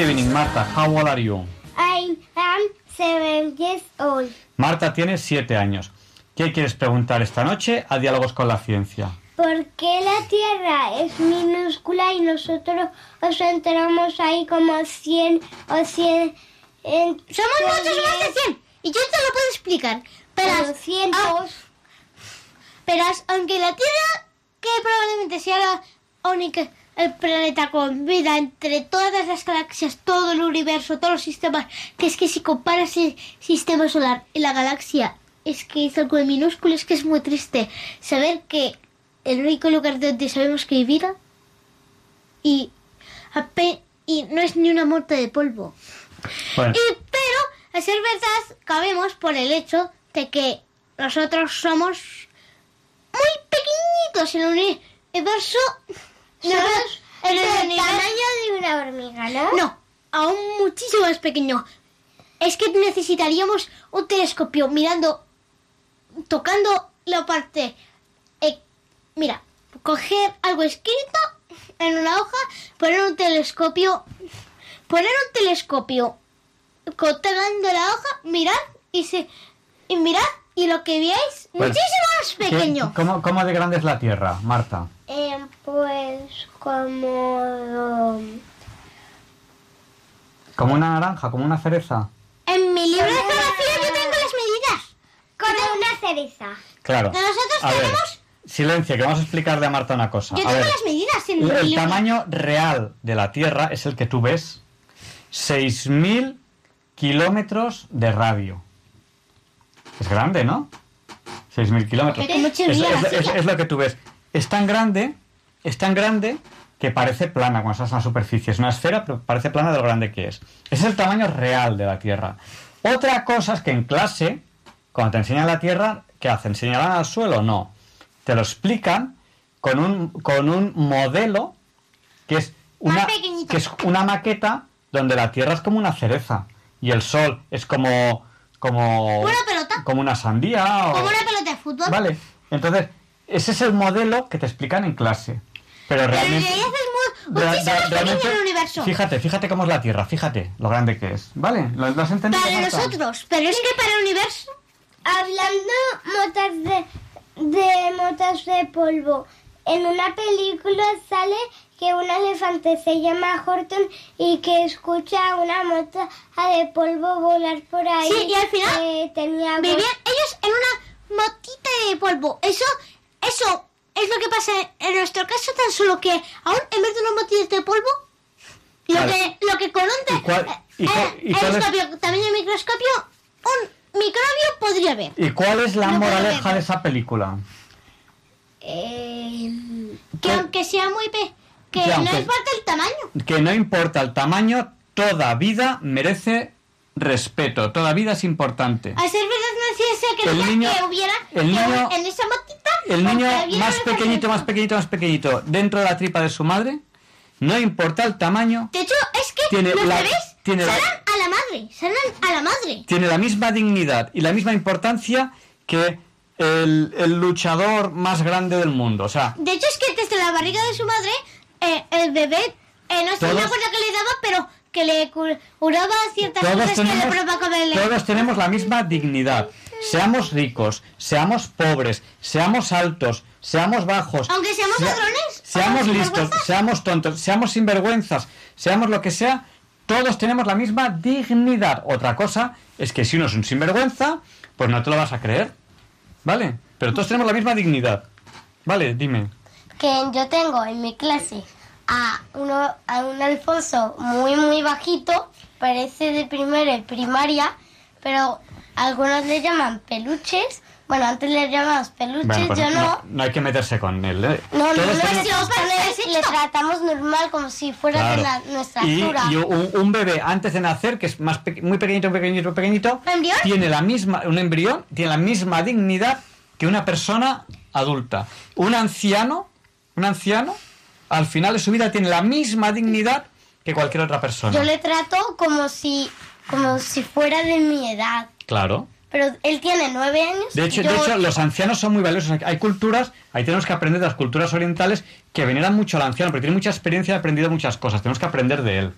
evening, Marta. How old are you? I am seven years old. Marta tiene siete años. ¿Qué quieres preguntar esta noche a Diálogos con la Ciencia? ¿Por qué la Tierra es minúscula y nosotros nos enteramos ahí como 100 o 100... Somos muchos más de 100. Y yo te lo puedo explicar. Verás, ah, verás, aunque la Tierra, que probablemente sea la única el planeta con vida entre todas las galaxias, todo el universo, todos los sistemas, que es que si comparas el sistema solar y la galaxia, es que es algo de minúsculo, es que es muy triste saber que el único lugar donde sabemos que hay vida y, y no es ni una mota de polvo. Bueno, Y, pero, a ser verdad, cabemos por el hecho de que nosotros somos muy pequeñitos en el universo. Somos en el tamaño de una hormiga, ¿no? No, aún muchísimo más pequeño. Es que necesitaríamos un telescopio mirando, tocando la parte. eh, mira, coger algo escrito en una hoja, poner un telescopio, poner un telescopio tocando la hoja, mirar y se y mirad y lo que veáis Pues, muchísimo más ¿qué- pequeño. ¿cómo, ¿Cómo de grande es la Tierra, Marta? Eh, pues como... ¿Como una naranja? ¿Como una cereza? En mi libro de geografía yo tengo las medidas. Como una cereza. Claro. Nosotros A ver, tenemos- silencio, que vamos a explicarle a Marta una cosa. Yo A tengo ver, las medidas en el, mi el libro. tamaño real de la Tierra es el que tú ves. 6.000 kilómetros de radio. Es grande, ¿no? 6.000 kilómetros. Es, es- es lo que tú ves. Es tan grande, es tan grande que parece plana cuando estás en la superficie. Es una esfera, pero parece plana de lo grande que es. Ese es el tamaño real de la Tierra. Otra cosa es que en clase, cuando te enseñan la Tierra, ¿qué hacen? ¿Señalan al suelo? No. Te lo explican con un, con un modelo que es una, que es una maqueta donde la Tierra es como una cereza y el Sol es como como Una pelota. como una sandía o- Como una pelota de fútbol. Vale, entonces ese es el modelo que te explican en clase. Pero Pero en realmente, realidad es muy, realmente- el universo. fíjate, fíjate cómo es la Tierra, fíjate lo grande que es. ¿Vale? ¿Lo, lo has entendido? Para nosotros, pero es que para el universo. Hablando motas de, de motas de polvo, en una película sale que un elefante se llama Horton y que escucha una mota de polvo volar por ahí. Sí, y al final tenía voz. Vivían ellos en una motita de polvo. Eso, eso es lo que pasa en nuestro caso, tan solo que aún en vez de una motita de polvo, lo Vale. que, lo que con un ¿Y cuál- y eh, cuál- y cuál es- telescopio, tamaño de microscopio, un microbio podría ver. ¿Y cuál es la No moraleja de esa película? Eh, que aunque sea muy pe que no aunque- importa el tamaño. Que no importa el tamaño, toda vida merece respeto, toda vida es importante. A ser verdad no El niño- que hubiera el niño- en esa motita El niño más pequeñito, más pequeñito, más pequeñito, dentro de la tripa de su madre, no importa el tamaño, De hecho, es que Tiene los la- bebés tiene la- salen a la madre, salen a la madre. tiene la misma dignidad y la misma importancia que el, el luchador más grande del mundo. O sea, De hecho, es que desde la barriga de su madre, eh, el bebé, eh, no sé Todos- me acuerdo que le daba, pero que le cu- curaba ciertas todos cosas que le tenemos, provocaba el... todos tenemos la misma dignidad. Seamos ricos, seamos pobres, seamos altos, seamos bajos. Aunque seamos sea- ladrones, Seamos listos, seamos tontos, seamos sinvergüenzas, seamos lo que sea, todos tenemos la misma dignidad. Otra cosa es que si uno es un sinvergüenza, pues no te lo vas a creer. ¿Vale? Pero todos tenemos la misma dignidad. Vale, dime. que yo tengo en mi clase a uno a un Alfonso muy muy bajito, parece de primero y primaria, pero algunos le llaman peluches. Bueno, antes le llamamos peluches, Bueno, pues yo no. no hay que meterse con él. ¿eh? No, no, no, ponéis, le tratamos normal como si fuera de Claro. la- nuestra Y, altura. y un, un bebé antes de nacer, que es más pe- muy pequeñito, pequeñito, pequeñito, ¿Embrión? tiene la misma, un embrión tiene la misma dignidad que una persona adulta. Un anciano, un anciano, al final de su vida tiene la misma dignidad que cualquier otra persona. Yo le trato como si como si fuera de mi edad. Claro. Pero él tiene nueve años. De hecho, yo- de hecho, los ancianos son muy valiosos. Hay culturas, ahí tenemos que aprender de las culturas orientales que veneran mucho al anciano, porque tiene mucha experiencia y ha aprendido muchas cosas. Tenemos que aprender de él.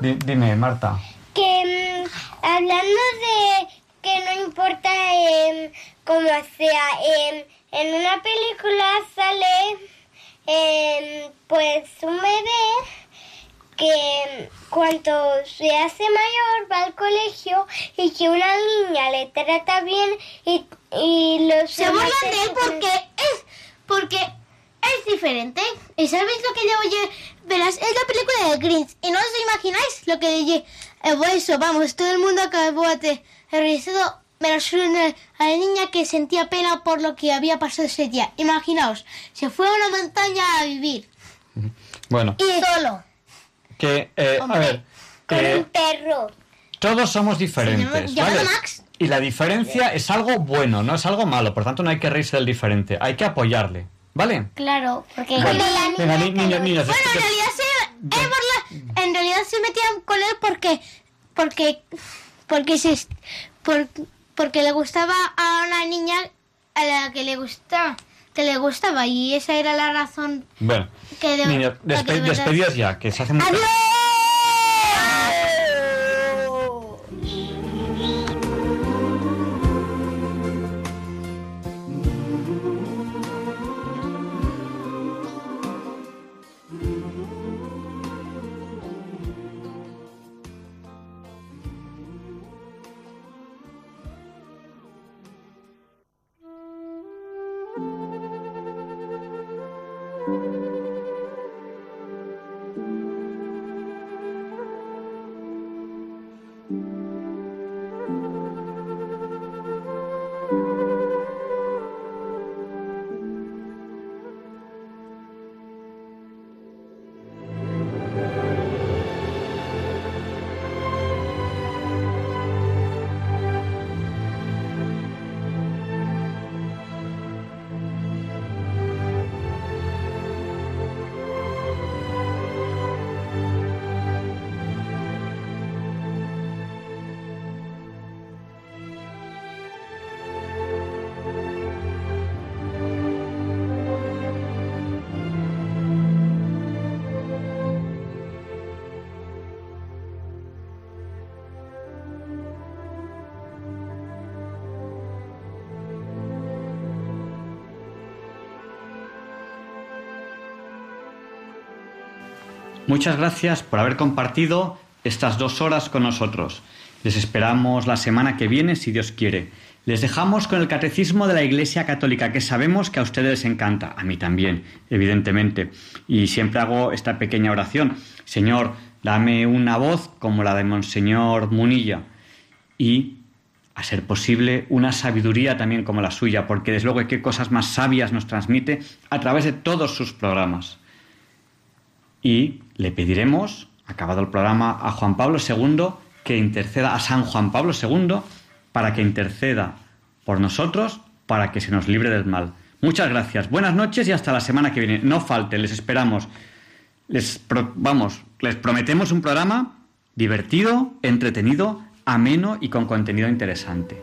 Di- dime, Marta. que mm, hablando de que no importa em, cómo sea, em, en una película sale em, pues un bebé que cuando se hace mayor va al colegio y que una niña le trata bien y, y los Se burlan de él porque es porque es diferente. ¿Y sabéis lo que le oye? Verás, es la película de Grinch. ¿Y no os imagináis lo que le oye? Eh, pues eso, vamos, todo el mundo acabó realizado menos una a la niña que sentía pena por lo que había pasado ese día. Imaginaos, se fue a una montaña a vivir. Bueno, Y solo. que, eh, a ver, con que un perro. todos somos diferentes, ¿vale? Max. Y la diferencia es algo bueno, no es algo malo. Por tanto, no hay que reírse del diferente. Hay que apoyarle, ¿vale? Claro, porque cuando la Venga, ni- niños, niños, Bueno, en realidad se, eh, la- en realidad se metían con él porque porque porque se por- porque le gustaba a una niña a la que le gustaba que le gustaba y esa era la razón Bueno, que de, niños, la que despe- de verdad- despedidos ya, que se hace muy ¡Adiós! Muchas gracias por haber compartido estas dos horas con nosotros. Les esperamos la semana que viene, si Dios quiere. Les dejamos con el catecismo de la Iglesia Católica, que sabemos que a ustedes les encanta, a mí también, evidentemente. Y siempre hago esta pequeña oración. Señor, dame una voz como la de Monseñor Munilla y, a ser posible, una sabiduría también como la suya, porque desde luego qué cosas más sabias nos transmite a través de todos sus programas y le pediremos, acabado el programa, a Juan Pablo II que interceda a San Juan Pablo II para que interceda por nosotros para que se nos libre del mal. Muchas gracias, buenas noches y hasta la semana que viene. No falten, les esperamos. Les vamos, les prometemos un programa divertido, entretenido, ameno y con contenido interesante.